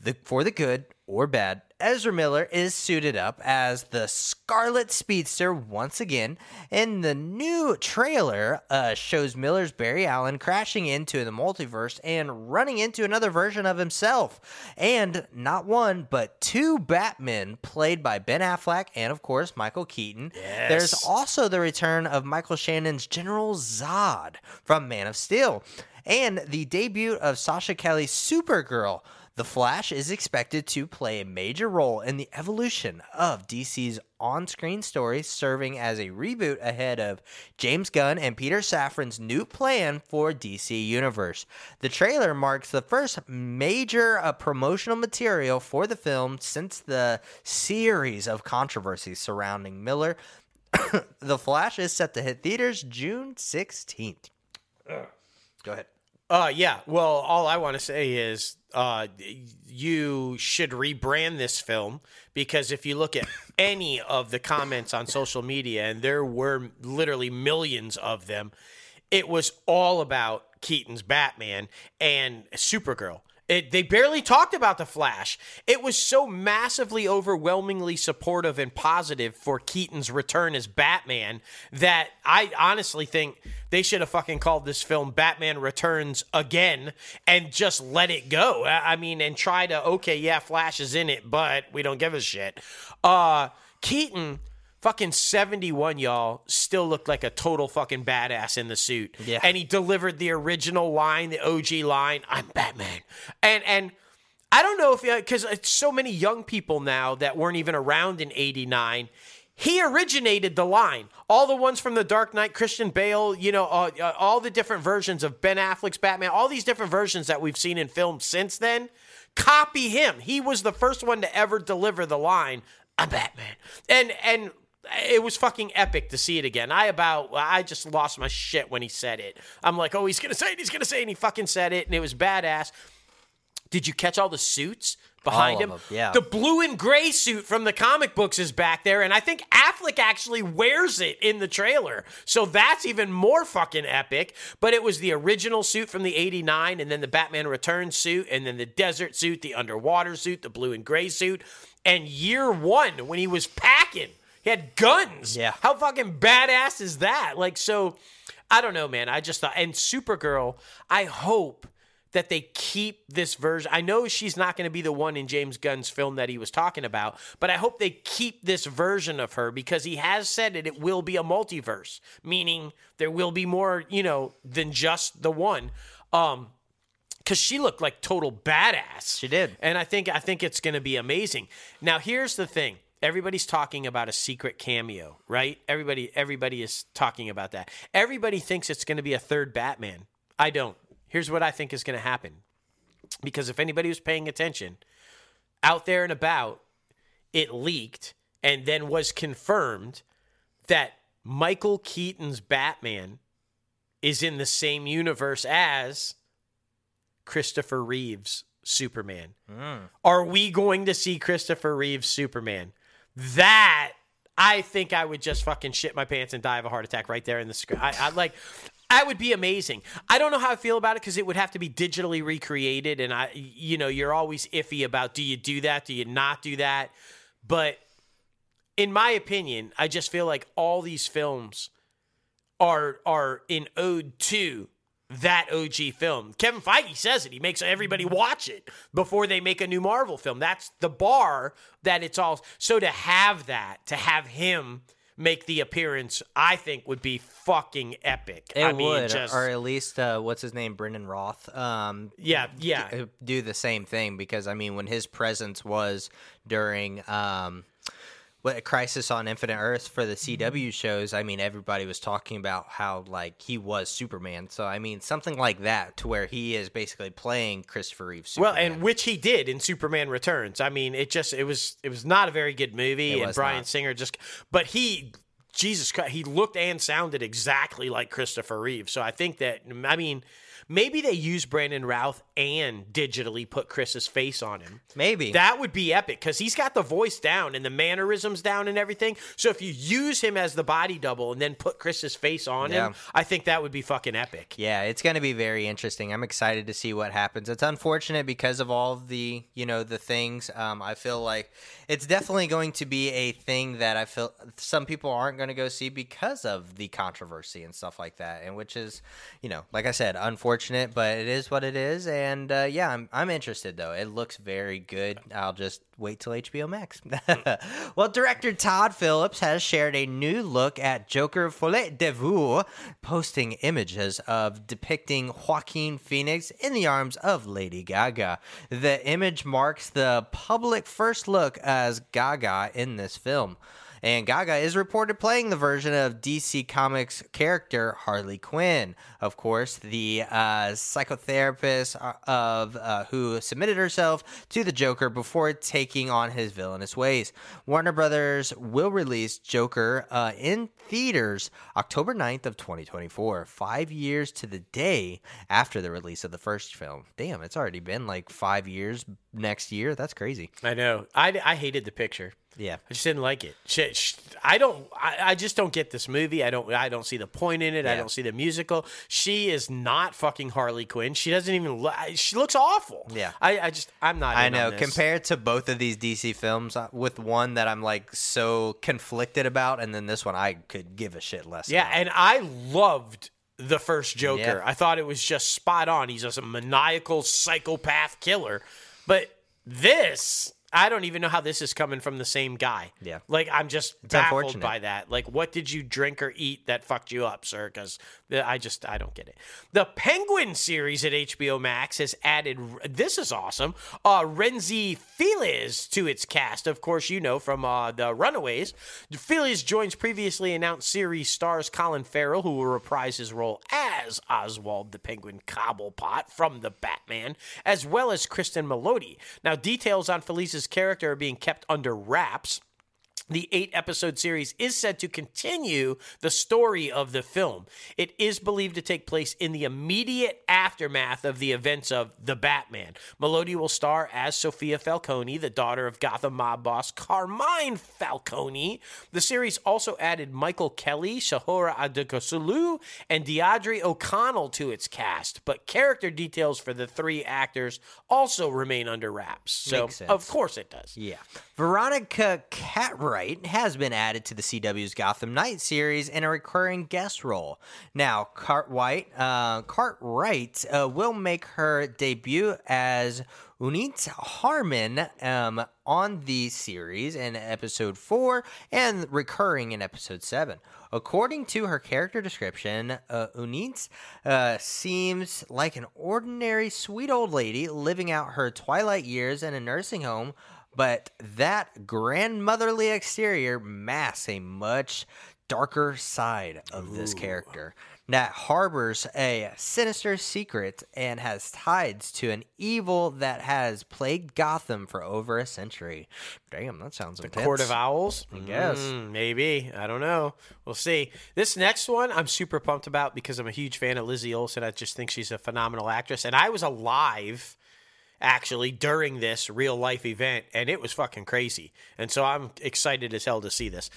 the, For the Good or Bad Ezra Miller is suited up as the Scarlet Speedster once again, and the new trailer uh, shows Miller's Barry Allen crashing into the multiverse and running into another version of himself. And not one, but two Batmen played by Ben Affleck and, of course, Michael Keaton. Yes. There's also the return of Michael Shannon's General Zod from Man of Steel, and the debut of Sasha Calle's Supergirl. The Flash is expected to play a major role in the evolution of DC's on screen story, serving as a reboot ahead of James Gunn and Peter Safran's new plan for DC Universe. The trailer marks the first major uh, promotional material for the film since the series of controversies surrounding Miller. the Flash is set to hit theaters June 16th. Go ahead. Uh, yeah. Well, all I want to say is uh, you should rebrand this film because if you look at any of the comments on social media, and there were literally millions of them, it was all about Keaton's Batman and Supergirl. It, they barely talked about the Flash. It was so massively, overwhelmingly supportive and positive for Keaton's return as Batman that I honestly think they should have fucking called this film Batman Returns again and just let it go. I mean, and try to okay, yeah, Flash is in it, but we don't give a shit. Uh, Keaton. Fucking 71, y'all, still looked like a total fucking badass in the suit. Yeah. And he delivered the original line, the OG line, I'm Batman. And and I don't know if because it's so many young people now that weren't even around in '89. He originated the line. All the ones from The Dark Knight, Christian Bale, you know, uh, uh, all the different versions of Ben Affleck's Batman, all these different versions that we've seen in films since then. Copy him. He was the first one to ever deliver the line, "I'm Batman," and and it was fucking epic to see it again. I about I just lost my shit when he said it. I'm like, oh, he's gonna say it, he's gonna say it, and he fucking said it, and it was badass. Did you catch all the suits behind All him? yeah. The blue and gray suit from the comic books is back there, and I think Affleck actually wears it in the trailer. So that's even more fucking epic. But it was the original suit from the 89, and then the Batman Returns suit, and then the desert suit, the underwater suit, the blue and gray suit. And year one, when he was packing, he had guns. Yeah. How fucking badass is that? Like, so I don't know, man. I just thought, and Supergirl, I hope that they keep this version. I know she's not going to be the one in James Gunn's film that he was talking about, but I hope they keep this version of her because he has said it, it will be a multiverse, meaning there will be more, you know, than just the one. Um, because she looked like total badass. She did. and I think I think it's going to be amazing. Now, here's the thing: everybody's talking about a secret cameo, right? Everybody, everybody is talking about that. Everybody thinks it's going to be a third Batman. I don't. Here's what I think is going to happen, because if anybody was paying attention, out there and about, it leaked and then was confirmed that Michael Keaton's Batman is in the same universe as Christopher Reeves Superman. Mm. Are we going to see Christopher Reeves Superman? That I think I would just fucking shit my pants and die of a heart attack right there in the screen. I, I like. That would be amazing. I don't know how I feel about it because it would have to be digitally recreated, and I, you know, you're always iffy about do you do that, do you not do that. But in my opinion, I just feel like all these films are are in ode to that OG film. Kevin Feige says it. He makes everybody watch it before they make a new Marvel film. That's the bar that it's all. So to have that, to have him make the appearance, I think would be fucking epic. It I mean, would, just or at least uh, what's his name, Brandon Routh. Um, yeah, yeah. uh, do the same thing because I mean, when his presence was during um, what Crisis on Infinite Earth for the mm-hmm. CW shows, I mean, everybody was talking about how like he was Superman. So I mean, something like that to where he is basically playing Christopher Reeve. Superman. Well, and which he did in Superman Returns. I mean, it just it was it was not a very good movie, It and Bryan not. Singer just, but he, Jesus Christ, he looked and sounded exactly like Christopher Reeve. So I think that I mean, maybe they use Brandon Routh and digitally put Chris's face on him. Maybe. That would be epic because he's got the voice down and the mannerisms down and everything. So if you use him as the body double and then put Chris's face on Yeah. him, I think that would be fucking epic. Yeah, it's going to be very interesting. I'm excited to see what happens. It's unfortunate because of all of the, you know, the things. Um, I feel like it's definitely going to be a thing that I feel some people aren't going to go see because of the controversy and stuff like that. And which is, you know, like I said, unfortunate, but it is what it is. And uh, yeah, I'm I'm interested though. It looks very good. I'll just wait till HBO Max. well, director Todd Phillips has shared a new look at Joker Folie à Deux, posting images of depicting Joaquin Phoenix in the arms of Lady Gaga. The image marks the public first look as Gaga in this film. And Gaga is reported playing the version of DC Comics character Harley Quinn. Of course, the uh, psychotherapist uh, of uh, who submitted herself to the Joker before taking on his villainous ways. Warner Brothers will release Joker uh, in theaters October 9th of 2024, five years to the day after the release of the first film. Damn, it's already been like five years next year. That's crazy. I know. I, I hated the picture. Yeah. I just didn't like it. Sh- I don't. I, I just don't get this movie. I don't. I don't see the point in it. I don't see the musical. She is not fucking Harley Quinn. She doesn't even. Lo- she looks awful. Yeah. I, I just. I'm not. I know. Compared to both of these DC films, uh, with one that I'm like so conflicted about, and then this one I could give a shit less. Yeah, about. and I loved the first Joker. Yeah. I thought it was just spot on. He's just a maniacal psychopath killer. But this, I don't even know how this is coming from the same guy. Yeah. Like, I'm just baffled unfortunate. by that. Like, what did you drink or eat that fucked you up, sir? Because I just, I don't get it. The Penguin series at HBO Max has added, this is awesome, uh, Rhenzy Feliz to its cast. Of course, you know from uh, The Runaways. Feliz joins previously announced series stars Colin Farrell, who will reprise his role as Oswald the Penguin Cobblepot from The Batman, as well as Cristin Milioti. Now, details on Feliz's character being kept under wraps. The eight episode series is said to continue the story of the film. It is believed to take place in the immediate aftermath of the events of The Batman. Milioti will star as Sophia Falcone, the daughter of Gotham mob boss Carmine Falcone. The series also added Michael Kelly, Shohreh Aghdashloo, and Deirdre O'Connell to its cast, but character details for the three actors also remain under wraps. So, Makes sense. of course, it does. Yeah. Veronica Cartwright has been added to the CW's Gotham Knight series in a recurring guest role. Now, Cartwright, uh, Cartwright uh, will make her debut as Unit Harmon um, on the series in episode 4 and recurring in episode 7. According to her character description, uh, Unit uh, seems like an ordinary sweet old lady living out her twilight years in a nursing home but that grandmotherly exterior masks a much darker side of this character that harbors a sinister secret and has ties to an evil that has plagued Gotham for over a century. Damn, that sounds intense. Court of Owls? I guess. Hmm, maybe. I don't know. We'll see. This next one I'm super pumped about because I'm a huge fan of Lizzie Olsen. I just think she's a phenomenal actress. And I was alive actually during this real life event and it was fucking crazy. And so I'm excited as hell to see this.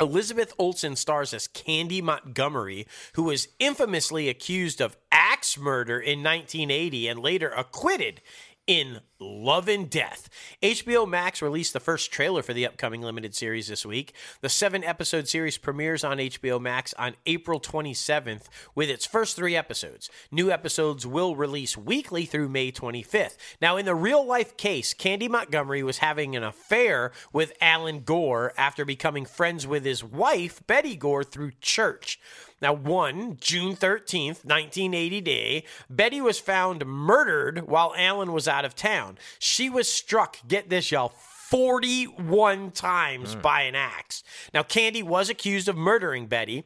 Elizabeth Olsen stars as Candy Montgomery, who was infamously accused of axe murder in 1980 and later acquitted in Love and Death. HBO Max released the first trailer for the upcoming limited series this week. The seven episode series premieres on HBO Max on April 27th with its first three episodes. New episodes will release weekly through May 25th. Now, in the real life case, Candy Montgomery was having an affair with Alan Gore after becoming friends with his wife, Betty Gore, through church. Now, one June 13th, 1980 day, Betty was found murdered while Alan was out of town. She was struck, get this, y'all, 41 times hmm. by an axe. Now, Candy was accused of murdering Betty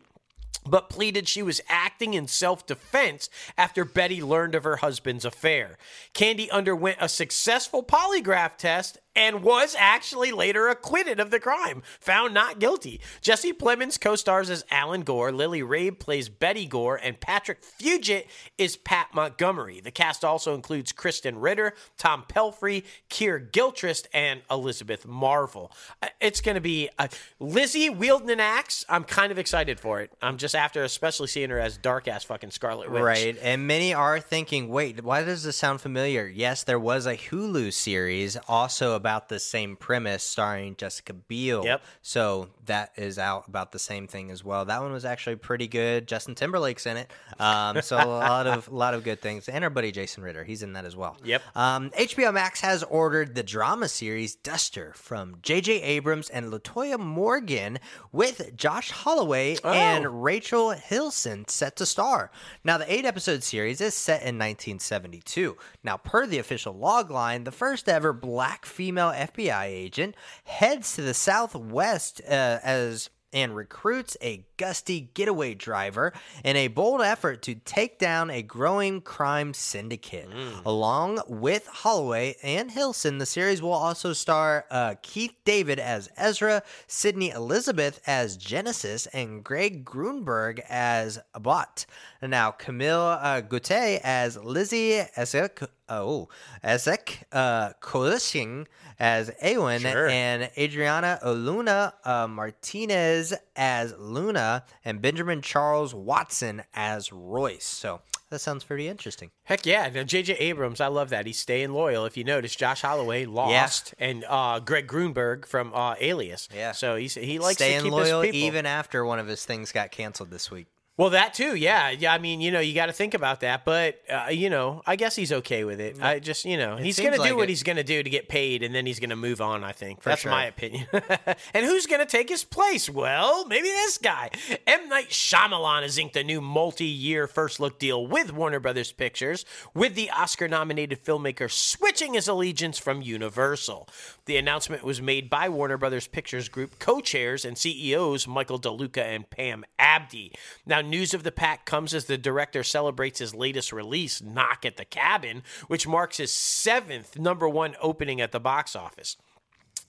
but pleaded she was acting in self defense after Betty learned of her husband's affair. Candy underwent a successful polygraph test and was actually later acquitted of the crime, found not guilty. Jesse Plemons co stars as Alan Gore, Lily Rabe plays Betty Gore, and Patrick Fugit is Pat Montgomery. The cast also includes Krysten Ritter, Tom Pelphrey, Keir Gilchrist, and Elizabeth Marvel. Uh, It's going to be uh, Lizzie wielding an axe. I'm kind of excited for it. I'm just after, especially seeing her as dark ass fucking Scarlet Witch. Right. And many are thinking, wait, why does this sound familiar? Yes, there was a Hulu series also about the same premise starring Jessica Biel. Yep. So that is out about the same thing as well. That one was actually pretty good. Justin Timberlake's in it. Um, so a lot of a lot of good things. And our buddy Jason Ritter, he's in that as well. Yep. Um, HBO Max has ordered the drama series Duster from J.J. Abrams and Latoya Morgan with Josh Holloway Oh. and Rachel Hilson set to star. Now, the eight episode series is set in 1972. Now, per the official logline, the first ever black female FBI agent heads to the Southwest uh, as and recruits a gusty getaway driver in a bold effort to take down a growing crime syndicate. Along with Holloway and Hilson, the series will also star uh, Keith David as Ezra, Sydney Elizabeth as Genesis, and Greg Grunberg as Bot. Now, Camille uh, Guaty as Lizzie Ezek, oh, Ezek uh, Kolishing as Awen, Sure. and Adriana Oluna uh, Martinez as Luna, and Benjamin Charles Watson as Royce. So that sounds pretty interesting. Heck yeah. Now, J.J. Abrams, I love that. He's staying loyal. If you notice, Josh Holloway lost, and uh, Greg Grunberg from uh, Alias. Yeah. So he's, he likes Staying to keep loyal his people. even after one of his things got canceled this week. Well, that too, yeah, yeah. I mean, you know, you got to think about that, but uh, you know, I guess he's okay with it. I just, you know, he's gonna do like what it. he's gonna do to get paid, and then he's gonna move on. I think that's sure. my opinion. and who's gonna take his place? Well, maybe this guy. M Night Shyamalan has inked a new multi-year first look deal with Warner Brothers Pictures, with the Oscar-nominated filmmaker switching his allegiance from Universal. The announcement was made by Warner Brothers Pictures Group co-chairs and CEOs Michael DeLuca and Pam Abdy. Now, news of the pack comes as the director celebrates his latest release, Knock at the Cabin, which marks his seventh number one opening at the box office.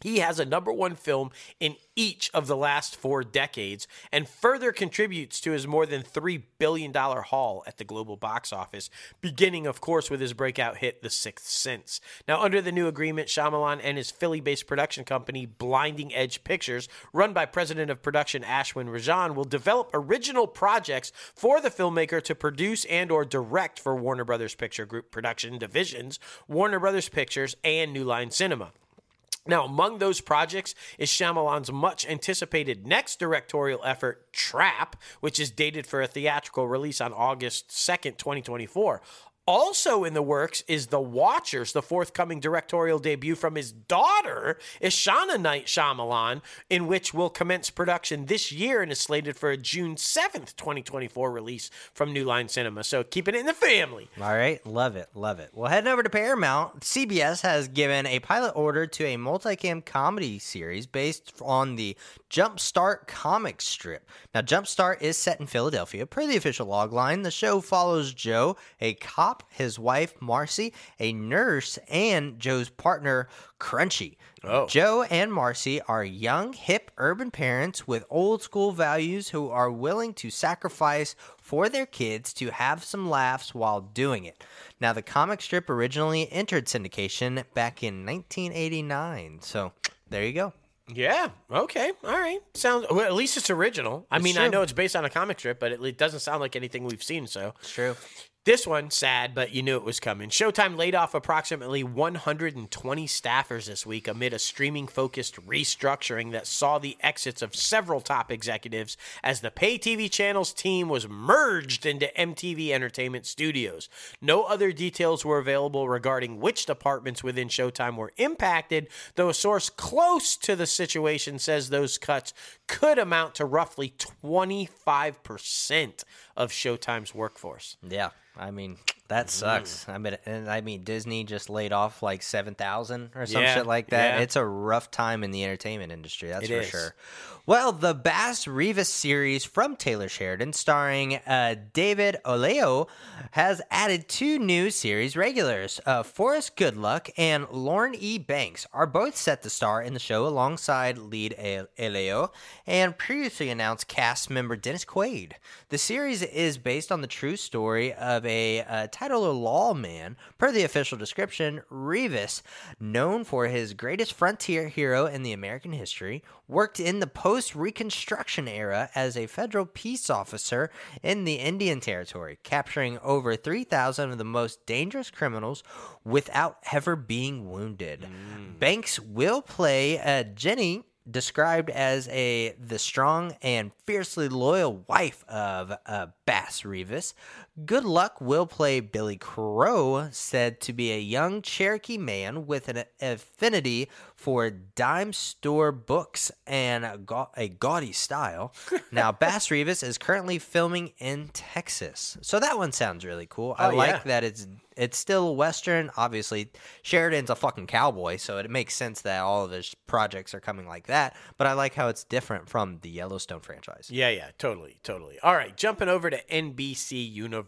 He has a number one film in each of the last four decades and further contributes to his more than $3 billion haul at the global box office, beginning, of course, with his breakout hit, The Sixth Sense. Now, under the new agreement, Shyamalan and his Philly based production company, Blinding Edge Pictures, run by president of production Ashwin Rajan, will develop original projects for the filmmaker to produce and or direct for Warner Brothers Picture Group production divisions, Warner Brothers Pictures, and New Line Cinema. Now, among those projects is Shyamalan's much anticipated next directorial effort, Trap, which is dated for a theatrical release on August 2nd, 2024. Also in the works is The Watchers, the forthcoming directorial debut from his daughter, Ishana Night Shyamalan, in which will commence production this year and is slated for a June 7th, 2024 release from New Line Cinema. So keeping it in the family. All right, love it, love it. Well, heading over to Paramount, CBS has given a pilot order to a multicam comedy series based on the Jumpstart comic strip. Now, Jumpstart is set in Philadelphia. Per the official logline, the show follows Joe, a cop, his wife Marcy, a nurse, and Joe's partner Crunchy. Oh. Joe and Marcy are young, hip, urban parents with old school values who are willing to sacrifice for their kids to have some laughs while doing it. Now, the comic strip originally entered syndication back in 1989. So, there you go. Yeah. Okay. All right. Sounds. Well, at least it's original. I mean, I know it's based on a comic strip, but it, it doesn't sound like anything we've seen. So It's true. This one sad, but you knew it was coming. Showtime laid off approximately 120 staffers this week amid a streaming-focused restructuring that saw the exits of several top executives as the pay TV channel's team was merged into MTV Entertainment Studios. No other details were available regarding which departments within Showtime were impacted, though a source close to the situation says those cuts could amount to roughly 25% of Showtime's workforce. Yeah. I mean, That sucks. I mean, and I mean, Disney just laid off like seven thousand or some Yeah, shit like that. yeah. It's a rough time in the entertainment industry. That's It for is. sure. Well, the Bass Reeves series from Taylor Sheridan, starring uh, David Oyelowo, has added two new series regulars. Uh, Forrest Goodluck and Lauren E. Banks are both set to star in the show alongside lead Oyelowo and previously announced cast member Dennis Quaid. The series is based on the true story of a uh, title of lawman. Per the official description, Reeves, known for his greatest frontier hero in the American history, worked in the post Reconstruction era as a federal peace officer in the Indian Territory, capturing over 3,000 of the most dangerous criminals without ever being wounded. Banks will play uh, Jenny described as a the strong and fiercely loyal wife of uh, Bass Reeves. Goodluck will play Billy Crow, said to be a young Cherokee man with an affinity for dime store books and a, ga- a gaudy style. now, Bass Reeves is currently filming in Texas, so that one sounds really cool. I Oh, like yeah. that it's it's still western. Obviously, Sheridan's a fucking cowboy, so it makes sense that all of his projects are coming like that. But I like how it's different from the Yellowstone franchise. Yeah, yeah, totally, totally. All right, jumping over to NBC Universal.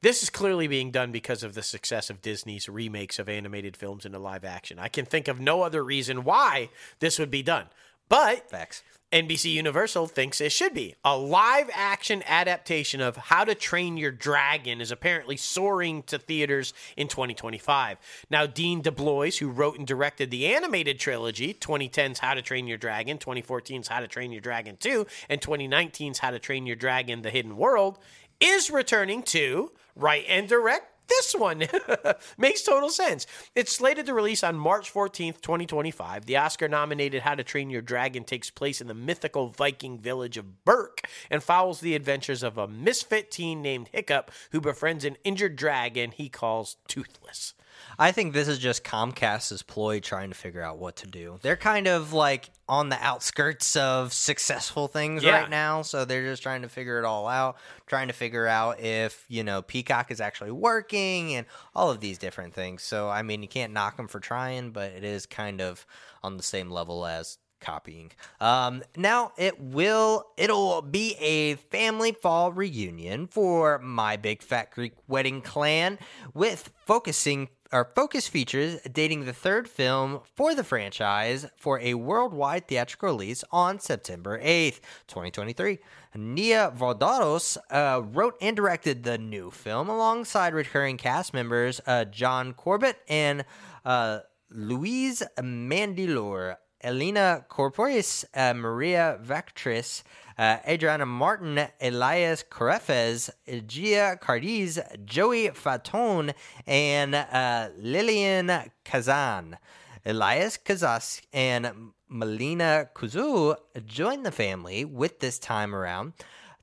This is clearly being done because of the success of Disney's remakes of animated films into live action. I can think of no other reason why this would be done. But Facts. NBC Universal thinks it should be. A live action adaptation of How to Train Your Dragon is apparently soaring to theaters in 2025. Now, Dean DeBlois, who wrote and directed the animated trilogy, 2010's How to Train Your Dragon, 2014's How to Train Your Dragon 2, and 2019's How to Train Your Dragon The Hidden World, is returning to write and direct this one makes total sense. It's slated to release on March 14th, 2025. The Oscar nominated How to Train Your Dragon takes place in the mythical Viking village of Berk and follows the adventures of a misfit teen named Hiccup who befriends an injured dragon he calls Toothless. I think this is just Comcast's ploy trying to figure out what to do. They're kind of like on the outskirts of successful things Yeah. right now, so they're just trying to figure it all out, trying to figure out if, you know, Peacock is actually working and all of these different things. So, I mean, you can't knock them for trying, but it is kind of on the same level as copying. Um, now it will it'll be a family fall reunion for my big fat Greek wedding clan with focusing our focus features dating the third film for the franchise for a worldwide theatrical release on September 8th, 2023. Nia Vardalos uh, wrote and directed the new film alongside recurring cast members uh, John Corbett and uh, Louise Mandylor. Elena Kampouris, uh, Maria Vacratsis, uh, Adriana Martin, Elias Corefes, Gia Carides, Joey Fatone, and uh, Lillian Kazan. Elias Kazas and Melina Kuzu joined the family with this time around.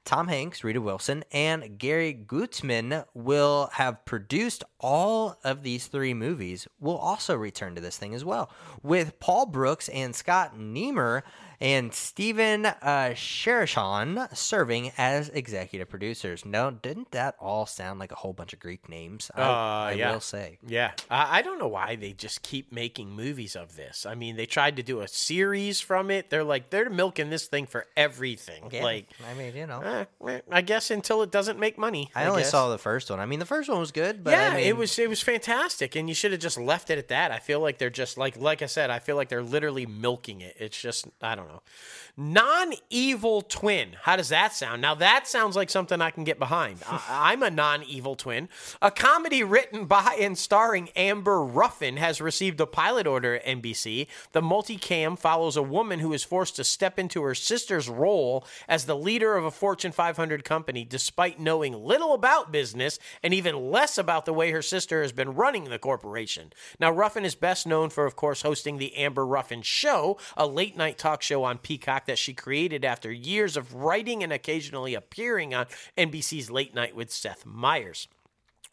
Tom Hanks, Rita Wilson, and Gary Goetzman will have produced all of these three movies. Will also return to this thing as well, with Paul Brooks and Scott Niemer and Stephen uh, Sherishon serving as executive producers. No, didn't that all sound like a whole bunch of Greek names? I, Uh, I yeah. will say. Yeah, I, I don't know why they just keep making movies of this. I mean, they tried to do a series from it. They're like they're milking this thing for everything. Yeah, Like, I mean, you know, eh, I guess until it doesn't make money. I only guess. saw the first one. I mean, the first one was good, but yeah, I mean, it was it was fantastic, and you should have just left it at that. I feel like they're just like like I said, I feel like they're literally milking it. It's just I don't know. Non-evil twin. How does that sound? Now that sounds like something I can get behind. I, I'm a non-evil twin. A comedy written by and starring Amber Ruffin has received a pilot order at NBC. The multicam follows a woman who is forced to step into her sister's role as the leader of a Fortune 500 company, despite knowing little about business and even less about the way her sister has been running the corporation. Now, Ruffin is best known for, of course, hosting the Amber Ruffin Show, a late night talk show on Peacock that she created after years of writing and occasionally appearing on NBC's Late Night with Seth Meyers.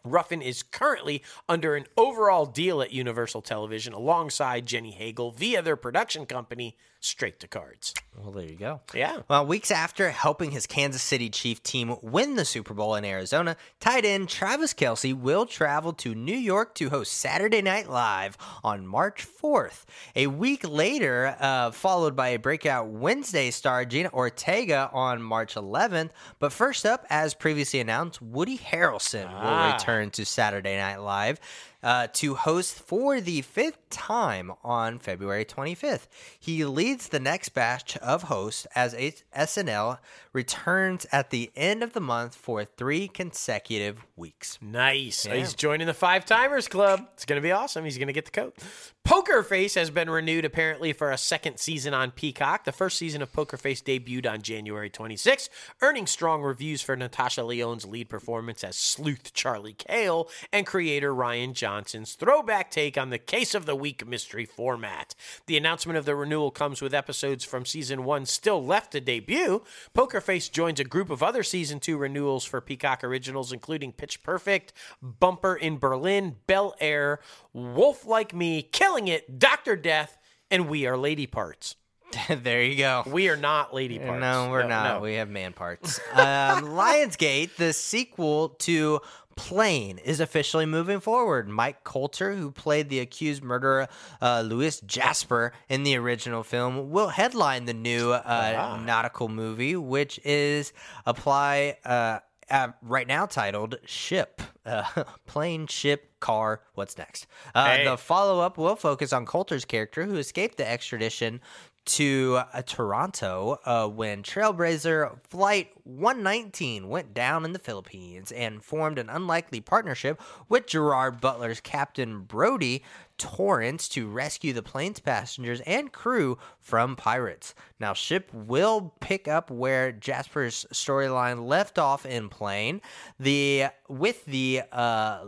Ruffin is currently under an overall deal at Universal Television alongside Jenny Hagel via their production company, straight to cards. Well, there you go. Yeah. Well, weeks after helping his Kansas City Chief team win the Super Bowl in Arizona, tight end Travis Kelce will travel to New York to host Saturday Night Live on March 4th. A week later, uh, followed by a breakout Wednesday star Gina Ortega on March 11th. But first up, as previously announced, Woody Harrelson will Ah. return to Saturday Night Live. Uh, to host for the fifth time on February 25th. He leads the next batch of hosts as SNL returns at the end of the month for three consecutive weeks. Nice. Yeah. He's joining the Five Timers Club. It's going to be awesome. He's going to get the coat. Poker Face has been renewed apparently for a second season on Peacock. The first season of Poker Face debuted on January 26th, earning strong reviews for Natasha Lyonne's lead performance as sleuth Charlie Cale and creator Rian Johnson's throwback take on the Case of the Week mystery format. The announcement of the renewal comes with episodes from season one still left to debut. Poker Face joins a group of other season two renewals for Peacock originals, including Pitch Perfect, Bumper in Berlin, Bel Air, Wolf Like Me, It, Doctor Death, and We Are Lady Parts. there you go. We are not lady parts. No, we're not. no. We have man parts. um, Lionsgate, the sequel to Plane, is officially moving forward. Mike Colter, who played the accused murderer uh, Louis Jasper in the original film, will headline the new uh, nautical movie, which is apply. Uh, uh, right now titled Ship. Uh, plane, ship, car, what's next? Uh, Hey. The follow up will focus on Colter's character who escaped the extradition to uh, Toronto uh, when Trailblazer Flight 119 went down in the Philippines and formed an unlikely partnership with Gerard Butler's Captain Brody Torrance to rescue the plane's passengers and crew from pirates. Now, Ship will pick up where Jasper's storyline left off in Plane, the with the uh,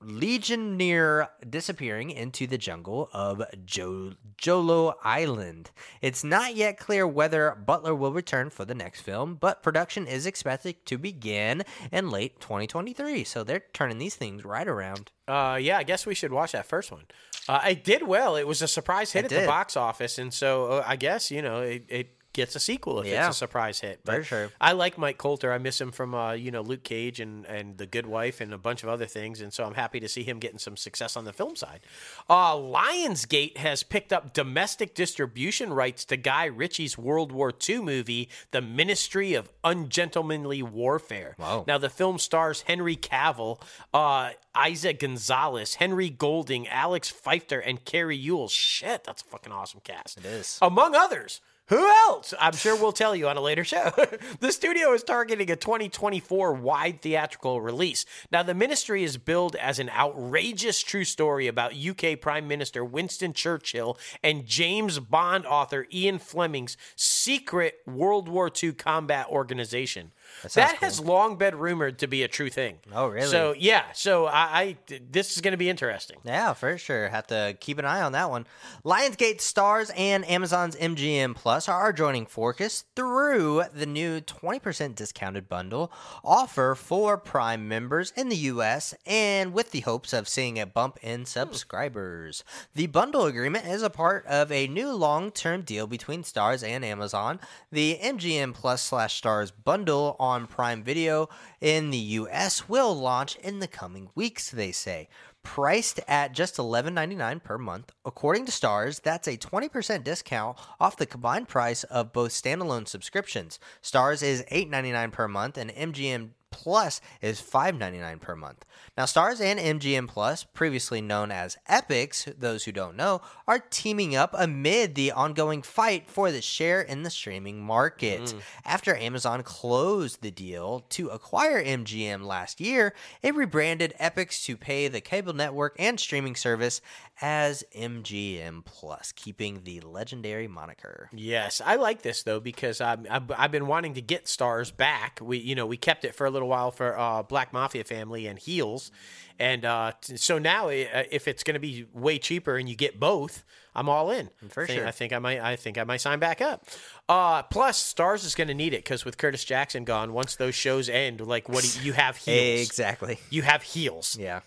Legionnaire disappearing into the jungle of jo- Jolo Island. It's not yet clear whether Butler will return for the next film, but production is expected to begin in late 2023. So they're turning these things right around. Uh, yeah, I guess we should watch that first one. Uh, it did well. It was a surprise hit It at the box office, and so uh, I guess you know it, it gets a sequel if Yeah. it's a surprise hit. For But sure. I like Mike Colter. I miss him from uh, you know Luke Cage and and The Good Wife and a bunch of other things, and so I'm happy to see him getting some success on the film side. Uh, Lionsgate has picked up domestic distribution rights to Guy Ritchie's World War II movie, The Ministry of Ungentlemanly Warfare. Wow. Now the film stars Henry Cavill, uh, Isaac Gonzalez, Henry Golding, Alex Pfeiffer, and Carrie Ewell. Shit, that's a fucking awesome cast. It is. Among others. Who else? I'm sure we'll tell you on a later show. the studio is targeting a 2024 wide theatrical release. Now, the ministry is billed as an outrageous true story about UK Prime Minister Winston Churchill and James Bond author Ian Fleming's secret World War II combat organization. That, sounds has long been rumored to be a true thing. Oh, really? So yeah, so I, I this is going to be interesting. Yeah, for sure. Have to keep an eye on that one. Lionsgate Starz and Amazon's MGM Plus are joining Forcus through the new 20% discounted bundle offer for Prime members in the US and with the hopes of seeing a bump in hmm. subscribers. The bundle agreement is a part of a new long-term deal between Starz and Amazon. The MGM Plus slash Starz bundle on Prime Video in the US will launch in the coming weeks, they say priced at just $11.99 per month. According to Starz, that's a 20% discount off the combined price of both standalone subscriptions. Starz is $8.99 per month and MGM Plus is $5.99 per month. Now, Starz and MGM Plus, previously known as Epix, those who don't know, are teaming up amid the ongoing fight for the share in the streaming market. Mm. After Amazon closed the deal to acquire MGM last year, it rebranded Epix to pay the cable network and streaming service as MGM Plus, keeping the legendary moniker. Yes, I like this though because I've, I've been wanting to get Starz back. We you know we kept it for a little while for uh, Black Mafia Family and Heels, and uh, t- so now uh, if it's going to be way cheaper and you get both, I'm all in. For I think, sure. I think I might I think I might sign back up. Uh, plus, Starz is going to need it because with Curtis Jackson gone, once those shows end, like what do you, you have heels. Exactly. You have heels. Yeah.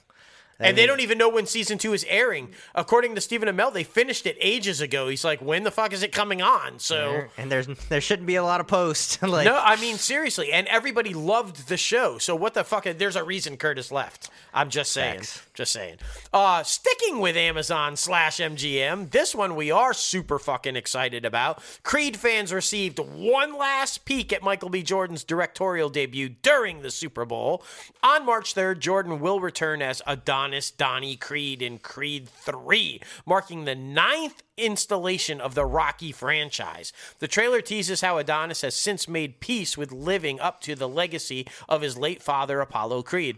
And they don't even know when season two is airing. According to Stephen Amell, they finished it ages ago. He's like, when the fuck is it coming on? So. and there's there shouldn't be a lot of posts. like, No, I mean seriously, and everybody loved the show. So what the fuck? There's a reason Curtis left. I'm just saying. Facts. Just saying. Uh, sticking with Amazon slash MGM, this one we are super fucking excited about. Creed fans received one last peek at Michael B. Jordan's directorial debut during the Super Bowl. On March 3rd, Jordan will return as Adonis Donnie Creed in Creed 3, marking the ninth installation of the Rocky franchise. The trailer teases how Adonis has since made peace with living up to the legacy of his late father, Apollo Creed.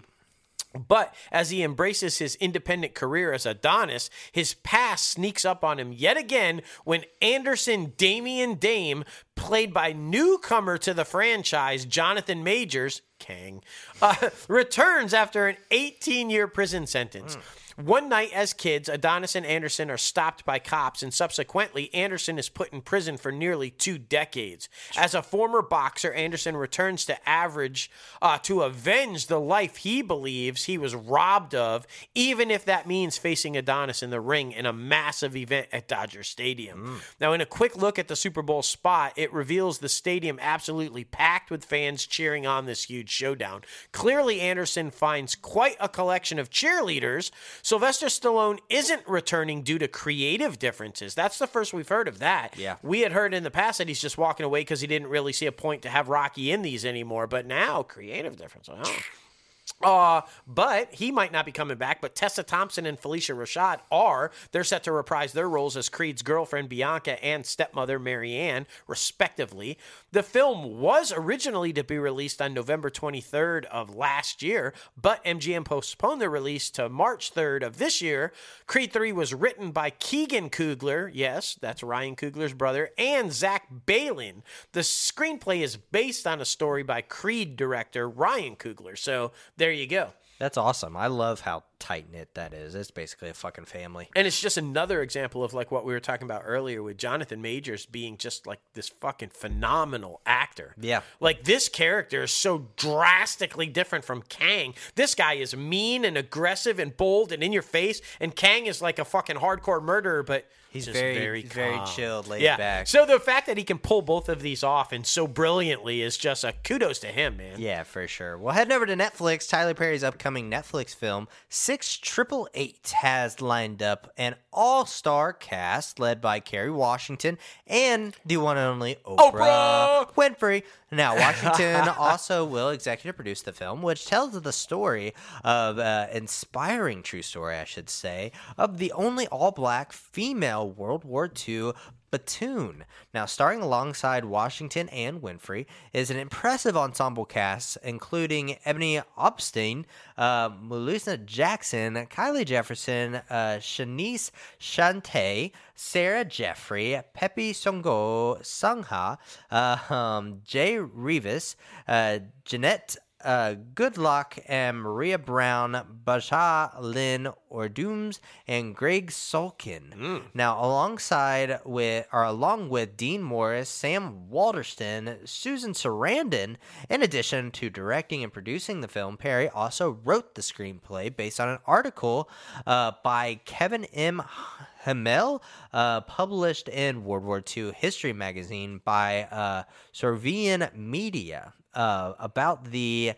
But as he embraces his independent career as Adonis, his past sneaks up on him yet again when Anderson Damian Dame, played by newcomer to the franchise, Jonathan Majors, Kang, uh, returns after an 18 year prison sentence. One night as kids, Adonis and Anderson are stopped by cops, and subsequently, Anderson is put in prison for nearly two decades. As a former boxer, Anderson returns to average uh, to avenge the life he believes he was robbed of, even if that means facing Adonis in the ring in a massive event at Dodger Stadium. Now, in a quick look at the Super Bowl spot, it reveals the stadium absolutely packed with fans cheering on this huge showdown. Clearly, Anderson finds quite a collection of cheerleaders. Sylvester Stallone isn't returning due to creative differences. That's the first we've heard of that. Yeah. We had heard in the past that he's just walking away because he didn't really see a point to have Rocky in these anymore. But now, creative difference. Oh. Uh, but he might not be coming back. But Tessa Thompson and Phylicia Rashad are. They're set to reprise their roles as Creed's girlfriend Bianca and stepmother Marianne, respectively. The film was originally to be released on November 23rd of last year, but MGM postponed the release to March 3rd of this year. Creed 3 was written by Keegan Coogler, yes, that's Ryan Coogler's brother, and Zach Baylin. The screenplay is based on a story by Creed director Ryan Coogler. So there you go. That's awesome. I love how tight knit that is. It's basically a fucking family. And it's just another example of like what we were talking about earlier with Jonathan Majors being just like this fucking phenomenal actor. Yeah. Like this character is so drastically different from Kang. This guy is mean and aggressive and bold and in your face, and Kang is like a fucking hardcore murderer, but He's just very- very calm. chilled, laid yeah. back. So the fact that he can pull both of these off and so brilliantly is just a kudos to him, man. Yeah, for sure. Well, heading over to Netflix, Tyler Perry's upcoming Netflix film, Six Triple Eight, has lined up an all star cast led by Kerry Washington and the one and only Oprah, Oprah! Winfrey. Now, Washington also will executive produce the film, which tells the story of uh, inspiring true story, I should say, of the only all black female World War II Batoon. Now, starring alongside Washington and Winfrey is an impressive ensemble cast, including Ebony Obsidian, uh, Melissa Jackson, Kylie Jefferson, uh, Shanice Shantay, Sarah Jeffery, Pepe Songo Sangha, uh, um, Jay Rivas, uh, Jeanette uh, Goodluck and Moriah Brown, Baja Lynn Ordooms, and Gregg Sulkin. Now, alongside with or along with Dean Norris, Sam Waterston, Susan Sarandon, in addition to directing and producing the film, Perry also wrote the screenplay based on an article uh, by Kevin M. Hymel, uh, published in World War II History magazine by uh, Sovereign Media uh, about the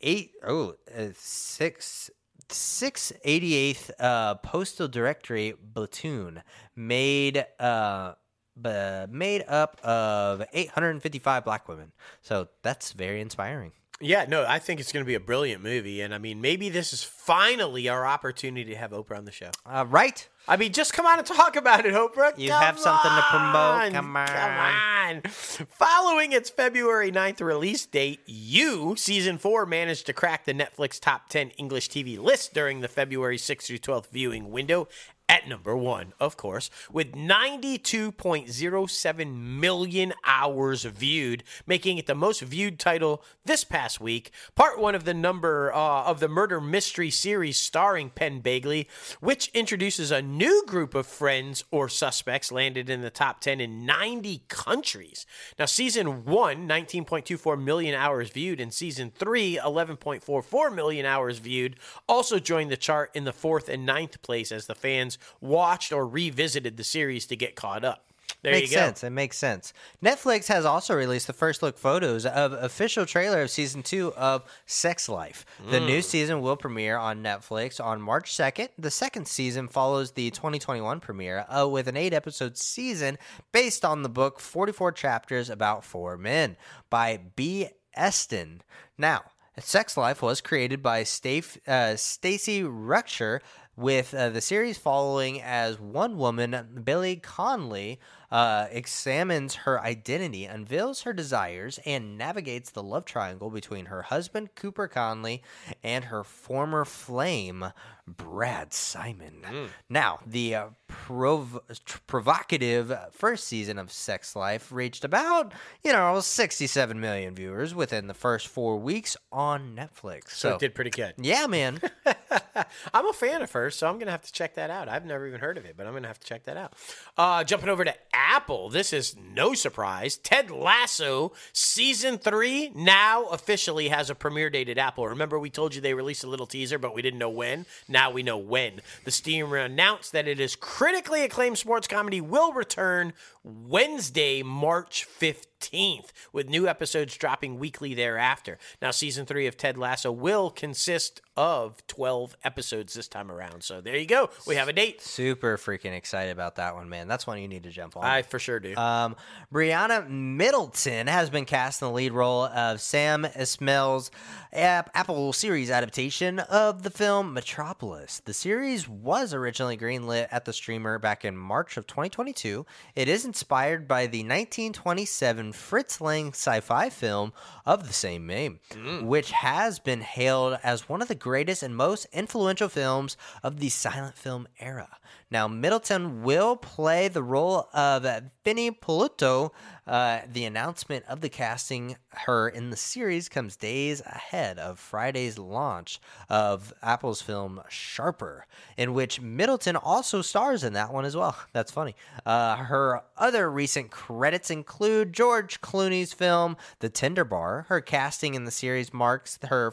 eight oh uh, six. 688th uh, Postal Directory platoon made uh, b- made up of 855 black women. So that's very inspiring. Yeah, no, I think it's going to be a brilliant movie. And I mean, maybe this is finally our opportunity to have Oprah on the show. Uh, right? I mean, just come on and talk about it, Oprah. You Come have something to promote. Come on. Come on. Following its February 9th release date, You, Season 4, managed to crack the Netflix Top 10 English TV list during the February 6th through 12th viewing window at number one, of course, with 92.07 million hours viewed, making it the most viewed title this past week. Part one of the number uh, of the murder mystery series starring Penn Badgley, which introduces a new group of friends or suspects landed in the top 10 in 90 countries. Now, season one, 19.24 million hours viewed, and season three, 11.44 million hours viewed, also joined the chart in the fourth and ninth place as the fans watched or revisited the series to get caught up. There makes you go. sense. It makes sense. Netflix has also released the first look photos of official trailer of season two of Sex Life. The new Mm. season will premiere on Netflix on March 2nd. The second season follows the 2021 premiere uh, with an eight episode season based on the book 44 Chapters About Four Men by B. Easton. Now, Sex Life was created by Staf- uh, Rukeyser with uh, the series following as one woman, Billie Connelly, uh, examines her identity, unveils her desires, and navigates the love triangle between her husband, Cooper Connelly, and her former flame, Brad Simon. Now, the uh, prov- provocative first season of Sex Life reached about, you know, 67 million viewers within the first four weeks on Netflix. So So, it did pretty good. yeah, man. I'm a fan of hers, so I'm gonna have to check that out. I've never even heard of it, but I'm gonna have to check that out. Uh, jumping over to Apple, this is no surprise. Ted Lasso season three now officially has a premiere date at Apple. Remember, we told you they released a little teaser, but we didn't know when. Now we know when. The steamer announced that it is critically acclaimed sports comedy will return Wednesday, March 15th, with new episodes dropping weekly thereafter. Now, season three of Ted Lasso will consist of 12 episodes this time around. So there you go. We have a date. Super freaking excited about that one, man. That's one you need to jump on. I for sure do. Um, Brianna Middleton has been cast in the lead role of Sam Esmail's App- Apple series adaptation of the film Metropolis. The series was originally greenlit at the streamer back in March of 2022. It is inspired by the 1927 Fritz Lang sci fi film of the same name, which has been hailed as one of the greatest and most influential films of the silent film era. Now, Middleton will play the role of Vinnie Polito. Uh, the announcement of the casting her in the series comes days ahead of Friday's launch of Apple's film Sharper, in which Middleton also stars in that one as well. That's funny. Uh, her other recent credits include George Clooney's film The Tender Bar. Her casting in the series marks her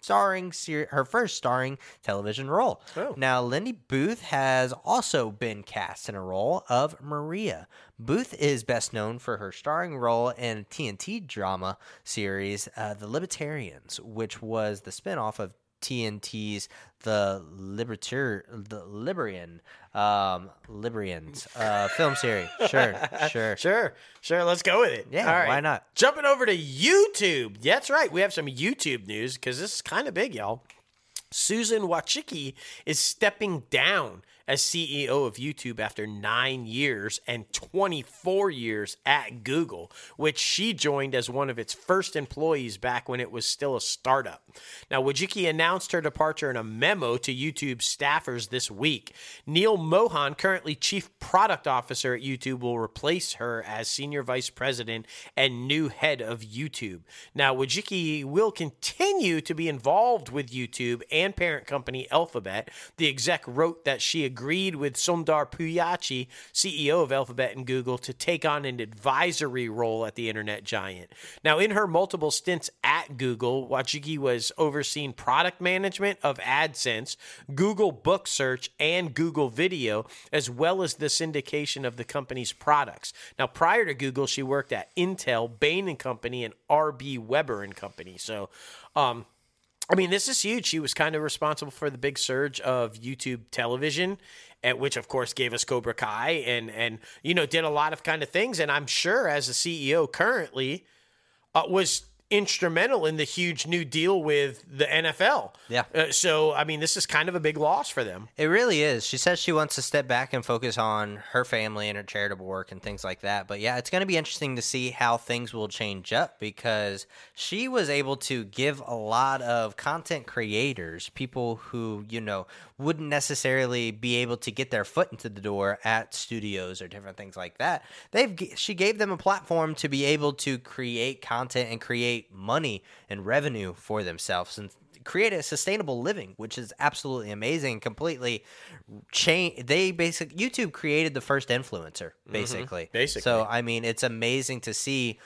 starring ser- her first starring television role. Oh. Now, Lindy Booth has also been cast in a role of Maria. Booth is best known for her starring role in TNT drama series uh, The Libertarians, which was the spinoff of TNT's The Libertar the Liberian um Liberians uh film series. Sure, sure. Sure, sure. Let's go with it. Yeah, All right. why not? Jumping over to YouTube. That's right. We have some YouTube news because this is kind of big, y'all. Susan Wojcicki is stepping down as CEO of YouTube after nine years and 24 years at Google, which she joined as one of its first employees back when it was still a startup. Now, Wojcicki announced her departure in a memo to YouTube staffers this week. Neil Mohan, currently Chief Product Officer at YouTube, will replace her as Senior Vice President and new head of YouTube. Now, Wojcicki will continue to be involved with YouTube and parent company Alphabet. The exec wrote that she agreed with Sundar Pichai, CEO of Alphabet and Google, to take on an advisory role at the internet giant. Now, in her multiple stints at Google, Wojcicki was overseeing product management of AdSense, Google Book Search, and Google Video, as well as the syndication of the company's products. Now, prior to Google, she worked at Intel, Bain and Company, and RB Weber and Company. So, um, I mean, this is huge. She was kind of responsible for the big surge of YouTube television, at which, of course, gave us Cobra Kai and and you know did a lot of kind of things. And I'm sure as a CEO currently, uh, was instrumental in the huge new deal with the NFL. Yeah. Uh, so, I mean, this is kind of a big loss for them. It really is. She says she wants to step back and focus on her family and her charitable work and things like that. But yeah, it's going to be interesting to see how things will change up because she was able to give a lot of content creators, people who, you know, wouldn't necessarily be able to get their foot into the door at studios or different things like that. They've she gave them a platform to be able to create content and create money and revenue for themselves and create a sustainable living, which is absolutely amazing. Completely change. They basically YouTube created the first influencer, mm-hmm. basically. basically. So I mean, it's amazing to see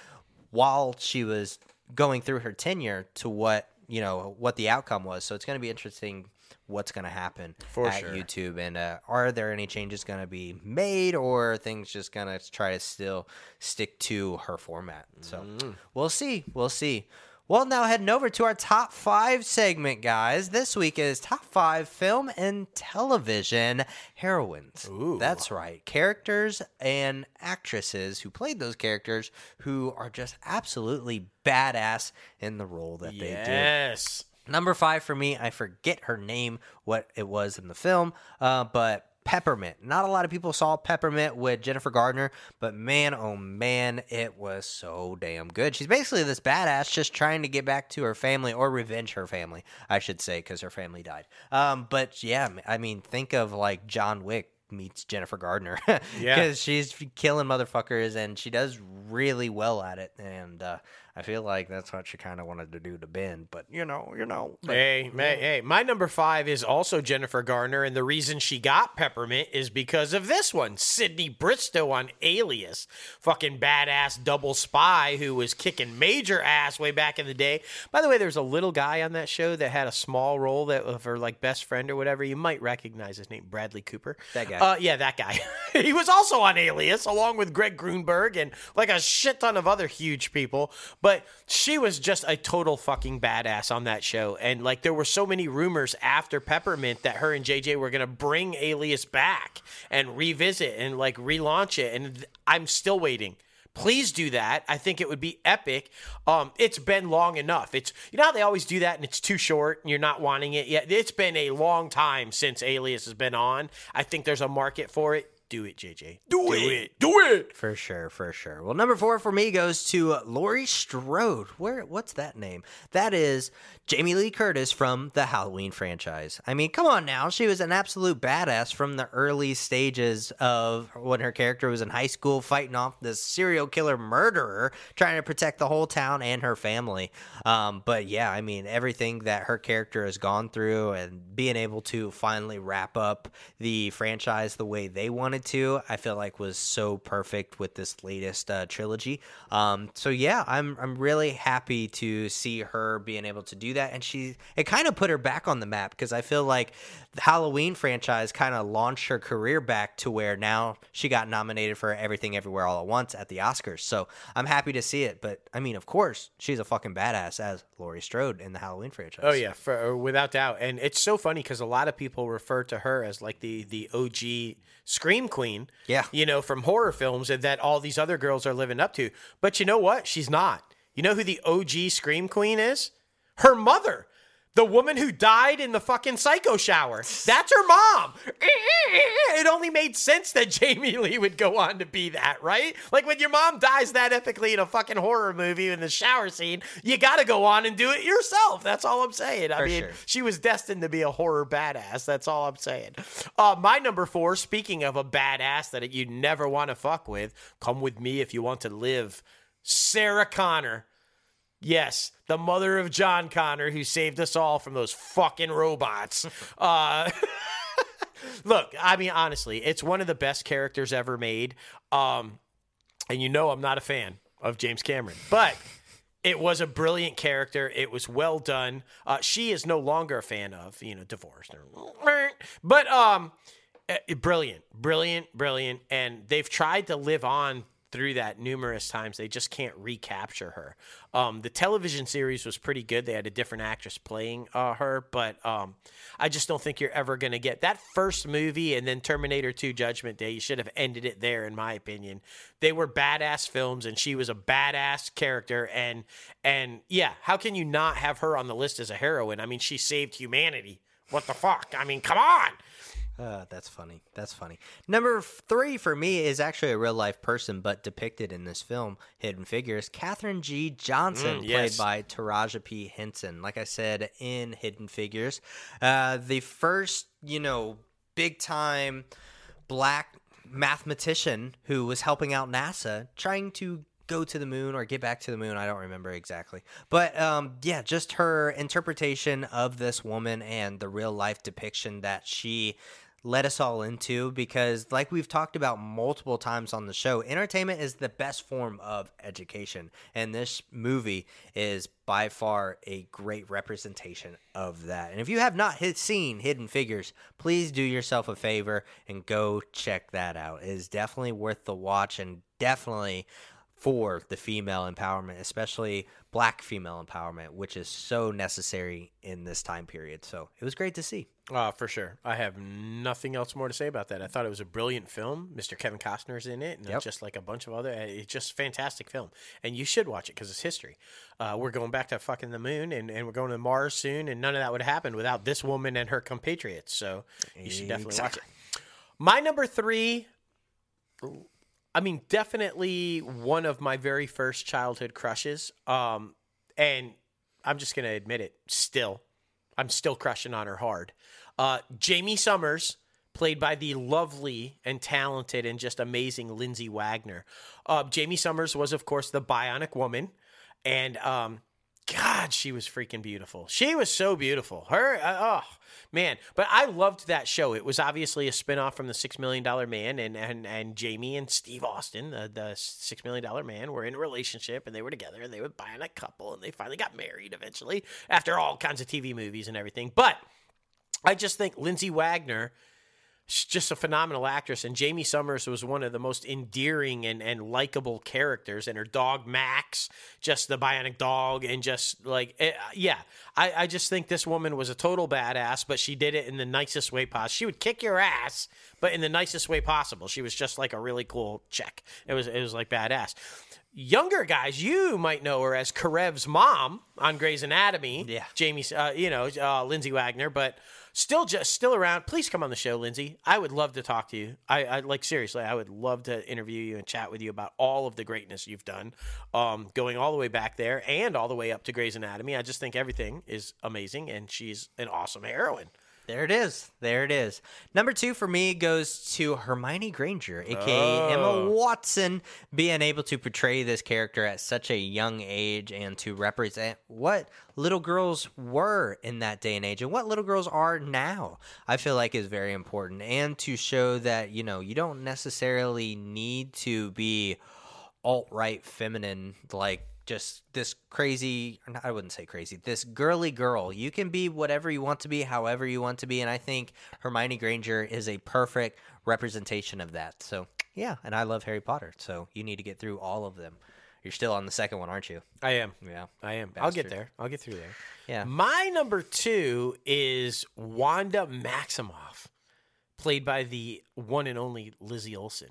while she was going through her tenure to what you know what the outcome was. So it's going to be interesting what's going to happen For at sure. YouTube and uh, are there any changes going to be made or are things just going to try to still stick to her format. So Mm. we'll see. We'll see. Well, now heading over to our top five segment, guys. This week is top five film and television heroines. Ooh. That's right. Characters and actresses who played those characters who are just absolutely badass in the role that they did. Yes. Number five for me, I forget her name, what it was in the film, uh, but Peppermint. Not a lot of people saw Peppermint with Jennifer Gardner, but man, oh man, it was so damn good. She's basically this badass just trying to get back to her family or revenge her family, I should say, because her family died. Um, but yeah, I mean, think of like John Wick meets Jennifer Gardner. Yeah. Because she's killing motherfuckers and she does really well at it. And uh, I feel like that's what she kind of wanted to do to Ben. But, you know, you know. but- Hey, hey, hey, my number five is also Jennifer Garner, and the reason she got Peppermint is because of this one, Sydney Bristow on Alias, fucking badass double spy who was kicking major ass way back in the day. By the way, there's a little guy on that show that had a small role that of her like best friend or whatever. You might recognize his name, Bradley Cooper. That guy. Uh, yeah, that guy. he was also on Alias along with Greg Grunberg and like a shit ton of other huge people. But she was just a total fucking badass on that show. And like there were so many rumors after Peppermint that her and JJ were gonna bring Alias back and revisit and like relaunch it. And I'm still waiting. Please do that. I think it would be epic. Um, it's been long enough. It's you know how they always do that and it's too short and you're not wanting it yet. It's been a long time since Alias has been on. I think there's a market for it. Do it, JJ. Do, it. Do it. For sure, for sure. Well, number four for me goes to uh, Laurie Strode. Where? What's that name? That is Jamie Lee Curtis from the Halloween franchise. I mean, come on now. She was an absolute badass from the early stages of when her character was in high school fighting off this serial killer murderer, trying to protect the whole town and her family. Um, but yeah, I mean, everything that her character has gone through and being able to finally wrap up the franchise the way they wanted to, I feel like was so perfect with this latest uh, trilogy. Um, so yeah, I'm I'm really happy to see her being able to do that, and she it kind of put her back on the map because I feel like the Halloween franchise kind of launched her career back to where now she got nominated for Everything Everywhere All at Once at the Oscars. So I'm happy to see it. But I mean, of course, she's a fucking badass as Laurie Strode in the Halloween franchise. Oh yeah, for, uh, without doubt. And it's so funny because a lot of people refer to her as like the the OG scream queen. Yeah. you know, from horror films, and that all these other girls are living up to. But you know what? She's not. You know who the OG scream queen is? Her mother. The woman who died in the fucking psycho shower. That's her mom. It only made sense that Jamie Lee would go on to be that, right? Like when your mom dies that epically in a fucking horror movie in the shower scene, you got to go on and do it yourself. That's all I'm saying. I For mean, sure. she was destined to be a horror badass. That's all I'm saying. Uh, my number four, speaking of a badass that you never want to fuck with, come with me if you want to live. Sarah Connor. Yes, the mother of John Connor, who saved us all from those fucking robots. Uh, look, I mean, honestly, it's one of the best characters ever made. Um, and you know, I'm not a fan of James Cameron, but it was a brilliant character. It was well done. Uh, she is no longer a fan of, you know, divorced. But um, eh, brilliant, brilliant, brilliant. And they've tried to live on through that numerous times. They just can't recapture her. Um, the television series was pretty good. They had a different actress playing uh, her, but um, I just don't think you're ever going to get that first movie and then Terminator 2 Judgment Day. You should have ended it there, in my opinion. They were badass films, and she was a badass character. And and yeah, how can you not have her on the list as a heroine? I mean, she saved humanity. What the fuck? I mean, come on. Uh, that's funny. That's funny. Number three for me is actually a real life person, but depicted in this film, Hidden Figures. Katherine G. Johnson, Mm, yes. played by Taraji P. Henson. Like I said in Hidden Figures, uh, the first, you know, big time black mathematician who was helping out NASA trying to go to the moon or get back to the moon. I don't remember exactly. But um, yeah, just her interpretation of this woman and the real life depiction that she let us all into because like we've talked about multiple times on the show entertainment is the best form of education and this movie is by far a great representation of that and if you have not seen hidden figures please do yourself a favor and go check that out it is definitely worth the watch and definitely for the female empowerment, especially black female empowerment, which is so necessary in this time period. So it was great to see. Uh, for sure. I have nothing else more to say about that. I thought it was a brilliant film. Mr. Kevin Costner's in it, and Yep. just like a bunch of other. uh, It's just fantastic film, and you should watch it because it's history. Uh, we're going back to fucking the moon, and, and we're going to Mars soon, and none of that would happen without this woman and her compatriots. So you should definitely watch it. My number three. I mean, definitely one of my very first childhood crushes. Um, and I'm just gonna admit it. Still, I'm still crushing on her hard. Uh, Jaime Sommers, played by the lovely and talented and just amazing Lindsay Wagner. Uh, Jaime Sommers was, of course, the Bionic Woman, and um, God, she was freaking beautiful. She was so beautiful. Her, uh, oh man! But I loved that show. It was obviously a spinoff from the Six Million Dollar Man, and and and Jamie and Steve Austin, the, the Six Million Dollar Man, were in a relationship, and they were together, and they were buying a couple, and they finally got married eventually after all kinds of TV movies and everything. But I just think Lindsay Wagner she's just a phenomenal actress and Jaime Sommers was one of the most endearing and, and likable characters and her dog max just the bionic dog and just like eh, yeah I, I just think this woman was a total badass but she did it in the nicest way possible she would kick your ass but in the nicest way possible she was just like a really cool chick it was it was like badass Younger guys, you might know her as Karev's mom on Grey's Anatomy. Yeah. Jamie, uh, you know, uh, Lindsay Wagner, but still just still around. Please come on the show, Lindsay. I would love to talk to you. I, I like seriously, I would love to interview you and chat with you about all of the greatness you've done, um, going all the way back there and all the way up to Grey's Anatomy. I just think everything is amazing, and she's an awesome heroine. There it is. There it is. Number two for me goes to Hermione Granger, aka Emma oh. Watson, being able to portray this character at such a young age and to represent what little girls were in that day and age and what little girls are now. I feel like is very important and to show that, you know, you don't necessarily need to be alt right feminine like just this crazy I wouldn't say crazy this girly girl you can be whatever you want to be however you want to be and I think Hermione Granger is a perfect representation of that so yeah and I love Harry Potter so you need to get through all of them you're still on the second one aren't you I am. yeah I am. I'll get there. I'll get through there. Yeah. My number two is Wanda Maximoff, played by the one and only Lizzie Olsen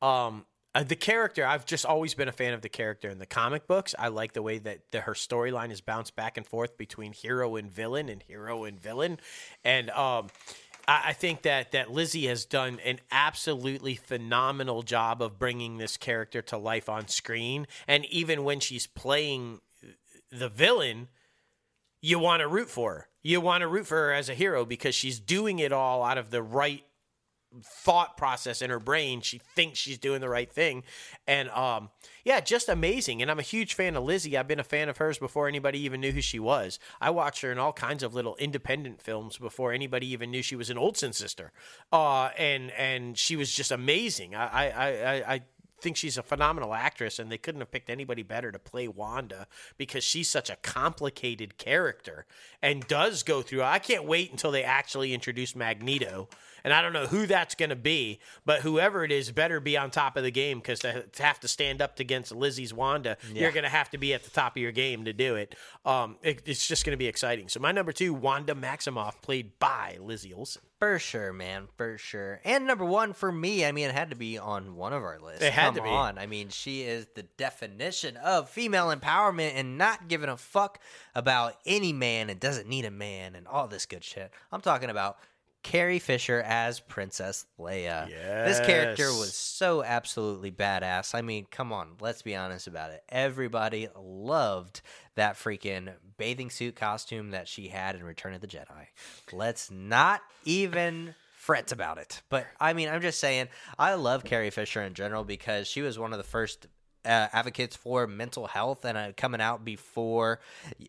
Um, uh, the character, I've just always been a fan of the character in the comic books. I like the way that the, her storyline is bounced back and forth between hero and villain and hero and villain. And um, I, think that that Lizzie has done an absolutely phenomenal job of bringing this character to life on screen. And even when she's playing the villain, you want to root for her. You want to root for her as a hero because she's doing it all out of the right thought process in her brain. She thinks she's doing the right thing. And um yeah, just amazing. And I'm a huge fan of Lizzie. I've been a fan of hers before anybody even knew who she was. I watched her in all kinds of little independent films before anybody even knew she was an Olsen sister. Uh and and she was just amazing. I I I, I think she's a phenomenal actress, and they couldn't have picked anybody better to play Wanda because she's such a complicated character and does go through. I can't wait until they actually introduce Magneto. And I don't know who that's going to be, but whoever it is better be on top of the game because to, have to stand up against Lizzie's Wanda, you're going to have to be at the top of your game to do it. Um, it it's just going to be exciting. So my number two, Wanda Maximoff, played by Lizzie Olsen. For sure, man, for sure. And number one for me, I mean, it had to be on one of our lists. It had Come to be. on. I mean, she is the definition of female empowerment and not giving a fuck about any man and doesn't need a man and all this good shit. I'm talking about Carrie Fisher as Princess Leia. This character was so absolutely badass. I mean, come on, let's be honest about it. Everybody loved that freaking bathing suit costume that she had in Return of the Jedi. Let's not even fret about it. But I mean, I'm just saying, I love Carrie Fisher in general because she was one of the first uh, advocates for mental health and uh, coming out before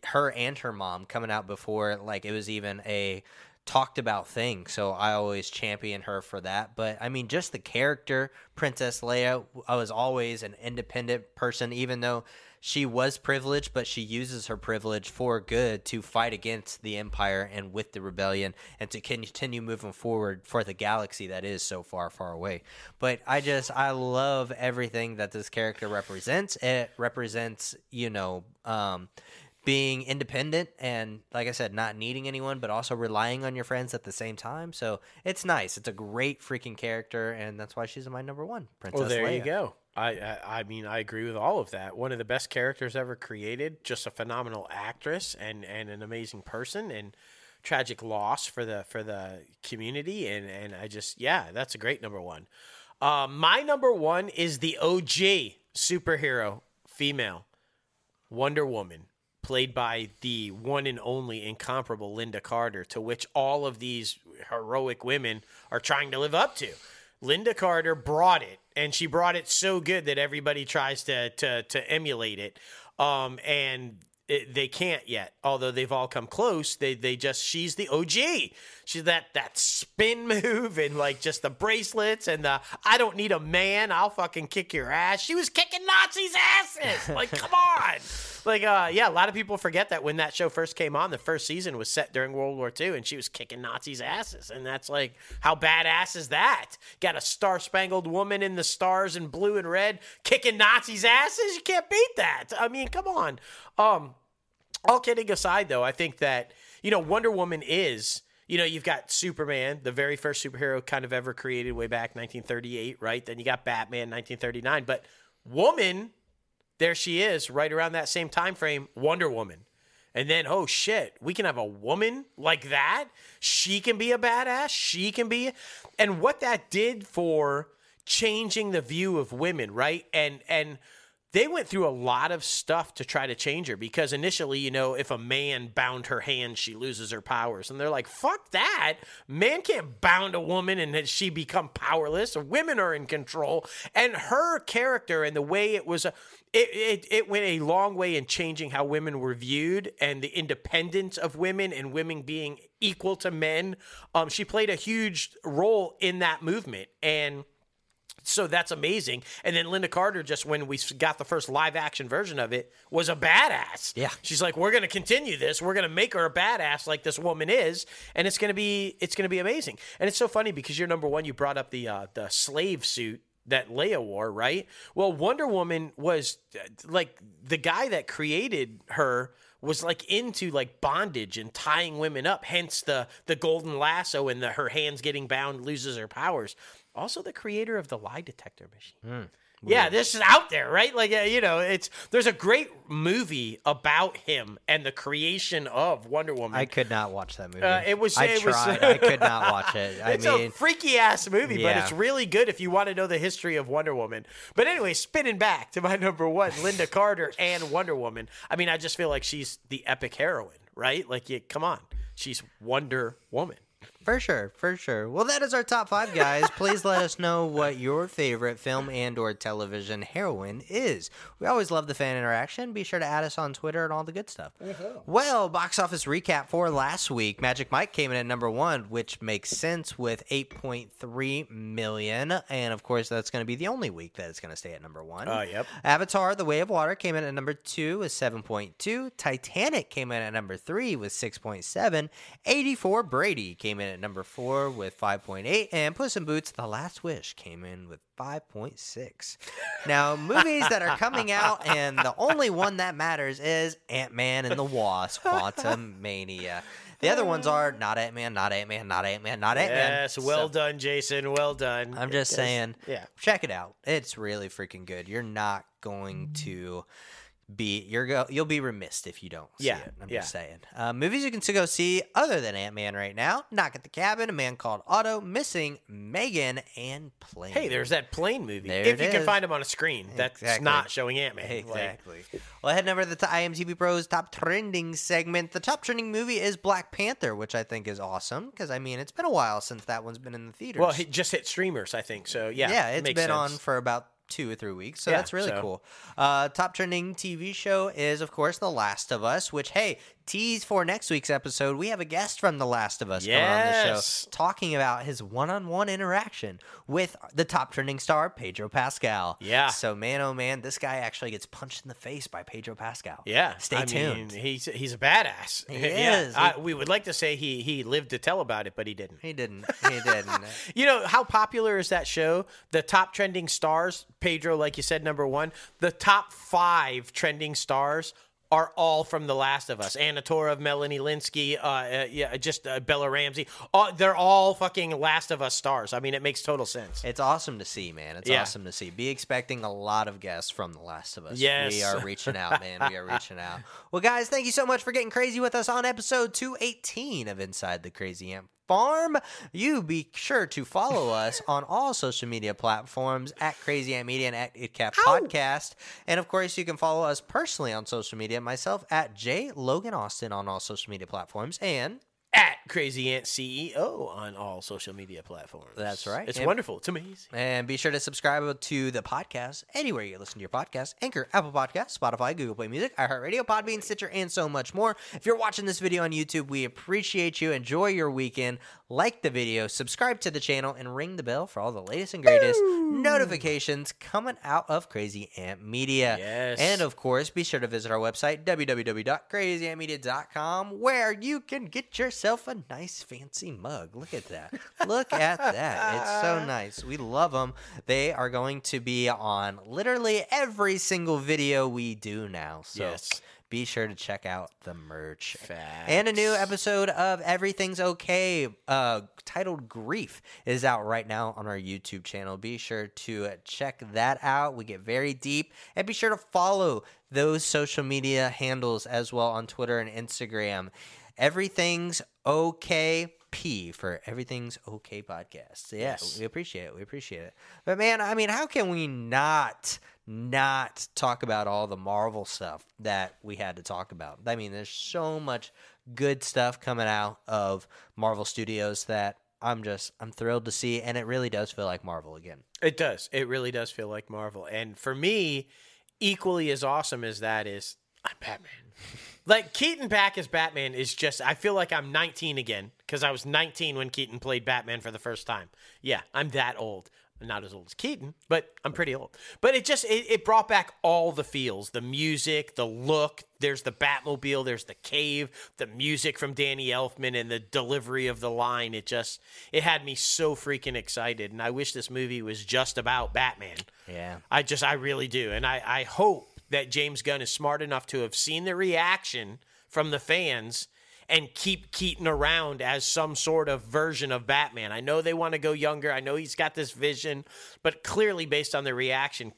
her and her mom coming out before like it was even a talked about thing. So I always champion her for that. But I mean, just the character, Princess Leia, I was always an independent person, even though she was privileged, but she uses her privilege for good to fight against the Empire and with the rebellion and to continue moving forward for the galaxy that is so far, far away. But I just, I love everything that this character represents. It represents, you know, um, being independent and like I said, not needing anyone, but also relying on your friends at the same time. So it's nice. It's a great freaking character, and that's why she's my number one. Princess Well, there Leia. you go. I, I I mean I agree with all of that. One of the best characters ever created. Just a phenomenal actress and and an amazing person and tragic loss for the for the community and and I just yeah that's a great number one. Uh, my number one is the OG superhero female Wonder Woman, played by the one and only incomparable Lynda Carter, to which all of these heroic women are trying to live up to. Lynda Carter brought it, and she brought it so good that everybody tries to to, to emulate it. Um, and it, they can't yet, although they've all come close. They they just she's the OG. She's that that spin move and like just the bracelets and the I don't need a man. I'll fucking kick your ass. She was kicking Nazis' asses. Like come on. Like uh yeah, a lot of people forget that when that show first came on, the first season was set during World War II, and she was kicking Nazis' asses, and that's like how badass is that? Got a star spangled woman in the stars and blue and red kicking Nazis' asses. You can't beat that. I mean, come on. Um, all kidding aside, though, I think that you know Wonder Woman is. You know, you've got Superman, the very first superhero kind of ever created way back 1938, right? Then you got Batman 1939, but Woman, there she is, right around that same time frame, Wonder Woman. And then, oh shit, we can have a woman like that. She can be a badass. She can be, and what that did for changing the view of women, right? And and they went through a lot of stuff to try to change her because initially, you know, if a man bound her hand, she loses her powers. And they're like, fuck that. Man can't bound a woman and she become powerless. Women are in control. And her character and the way it was, uh, it, it, it went a long way in changing how women were viewed and the independence of women and women being equal to men. Um, she played a huge role in that movement. And so that's amazing. And then Lynda Carter, just when we got the first live action version of it, was a badass. Yeah. she's like, we're going to continue this. We're going to make her a badass like this woman is, and it's going to be it's going to be amazing. And it's so funny because you're number one. You brought up the uh, the slave suit that Leia wore, right? Well, Wonder Woman was like the guy that created her was like into like bondage and tying women up hence the the golden lasso and the her hands getting bound loses her powers. Also the creator of the lie detector machine hmm. Yeah this is out there right like you know it's there's a great movie about him and the creation of wonder woman I could not watch that movie. Uh, it was- I it was- tried. I could not watch it. I it's mean, a freaky ass movie, but it's really good if you want to know the history of Wonder Woman. But anyway, spinning back to my number one, Lynda Carter and Wonder Woman. I mean, I just feel like she's the epic heroine, right? Like, you, come on, she's Wonder Woman. For sure, for sure. Well, that is our top five, guys. Please let us know what your favorite film and/or television heroine is. We always love the fan interaction. Be sure to add us on Twitter and all the good stuff. Mm-hmm. Well, box office recap for last week: Magic Mike came in at number one, which makes sense with 8.3 million, and of course, that's going to be the only week that it's going to stay at number one. Oh, yep. Avatar: The Way of Water came in at number two with 7.2. Titanic came in at number three with 6.7. 80 for Brady came in at number four with 5.8. And Puss in Boots: The Last Wish came in with 5.6. Now, movies that are coming out, and the only one that matters is Ant Man and the Wasp: Quantum Mania. The other ones are not Ant Man, not Ant Man, not Ant Man, not Ant Man. Yes, well done, Jason. Well done. I'm just It does- saying, Yeah. check it out. It's really freaking good. You're not going mm-hmm. to be you're go, you'll be remiss if you don't see Yeah, it. I'm yeah. just saying. Uh, movies you can still go see other than Ant Man right now: Knock at the Cabin, A Man Called Otto, Missing, Megan, and Plane. Hey, there's that plane movie. There if it you can find him on a screen, that's Exactly. not showing Ant Man. Exactly. well, heading over to the IMDb Pros top trending segment. The top trending movie is Black Panther, which I think is awesome because I mean it's been a while since that one's been in the theaters. well, it just hit streamers, I think. So yeah, yeah, it's makes been sense. on for about two or three weeks, so Yeah, that's really so- cool. Uh, top trending TV show is, of course, The Last of Us. Which, hey, tease for next week's episode, we have a guest from The Last of Us coming on the show, talking about his one-on-one interaction with the top trending star Pedro Pascal. Yeah. So, man, oh man, this guy actually gets punched in the face by Pedro Pascal. Yeah, Stay I tuned. Mean, he's he's a badass. He yeah, is. I, we would like to say he he lived to tell about it, but he didn't. He didn't. He didn't. You know how popular is that show? The top trending stars, Pedro, like you said, number one. The top five trending stars are all from The Last of Us. Anna Torv, Melanie Lynskey, uh, uh, yeah, just uh, Bella Ramsey. Uh, they're all fucking Last of Us stars. I mean, it makes total sense. It's awesome to see, man. It's Yeah. awesome to see. Be expecting a lot of guests from The Last of Us. Yes. We are reaching out, man. We are reaching out. Well, guys, thank you so much for getting crazy with us on episode 218 of Inside the Crazy Ant Farm. You be sure to follow us on all social media platforms at Crazy Ant Media and at ItCap Podcast. And of course, you can follow us personally on social media. Myself at J Logan Austin on all social media platforms. And At Crazy Ant CEO on all social media platforms. That's right. It's And- wonderful. It's amazing. And be sure to subscribe to the podcast anywhere you listen to your podcast Anchor, Apple Podcasts, Spotify, Google Play Music, iHeartRadio, Podbean, Stitcher, and so much more. If you're watching this video on YouTube, we appreciate you. Enjoy your weekend. Like the video, subscribe to the channel, and ring the bell for all the latest and greatest notifications coming out of Crazy Ant Media. Yes. And of course, be sure to visit our website, www.crazyantmedia.com, where you can get yourself a nice fancy mug. Look at that. Look at that. It's so nice. We love them. They are going to be on literally every single video we do now. So Yes. be sure to check out the merch. Facts. And a new episode of Everything's Okay, uh, titled Grief, is out right now on our YouTube channel. Be sure to check that out. We get very deep. And be sure to follow those social media handles as well on Twitter and Instagram. Everything's Okay. P for everything's okay podcast. Yeah, Yes. we appreciate it. We appreciate it. But man, I mean, how can we not not talk about all the Marvel stuff that we had to talk about? I mean, there's so much good stuff coming out of Marvel Studios that I'm just I'm thrilled to see and it really does feel like Marvel again. It does. It really does feel like Marvel. And for me, equally as awesome as that is, I'm Batman. Like Keaton back as Batman is just. I feel like I'm 19 again because I was 19 when Keaton played Batman for the first time. Yeah, I'm that old. I'm not as old as Keaton, but I'm pretty old. But it just it, it brought back all the feels, the music, the look. There's the Batmobile, there's the cave, the music from Danny Elfman, and the delivery of the line. It just it had me so freaking excited, and I wish this movie was just about Batman. Yeah. I just, I really do. And I, I hope that James Gunn is smart enough to have seen the reaction from the fans and keep Keaton around as some sort of version of Batman. I know they want to go younger. I know he's got this vision, but clearly, based on the reaction,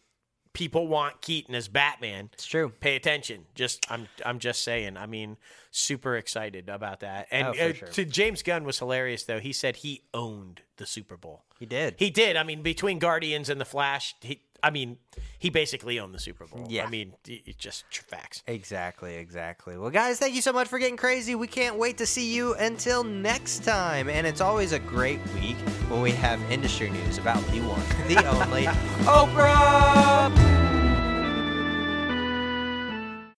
people want Keaton as Batman. It's true. Pay attention. Just I'm I'm just saying. I mean, super excited about that. And Oh, uh, sure. to James Gunn was hilarious though. He said he owned the Super Bowl. He did. He did. I mean, between Guardians and the Flash, he, I mean, he basically owned the Super Bowl. Yeah. I mean, it, just facts. Exactly, exactly. Well, guys, thank you so much for getting crazy. We can't wait to see you until next time. And it's always a great week when we have industry news about the one, the only Oprah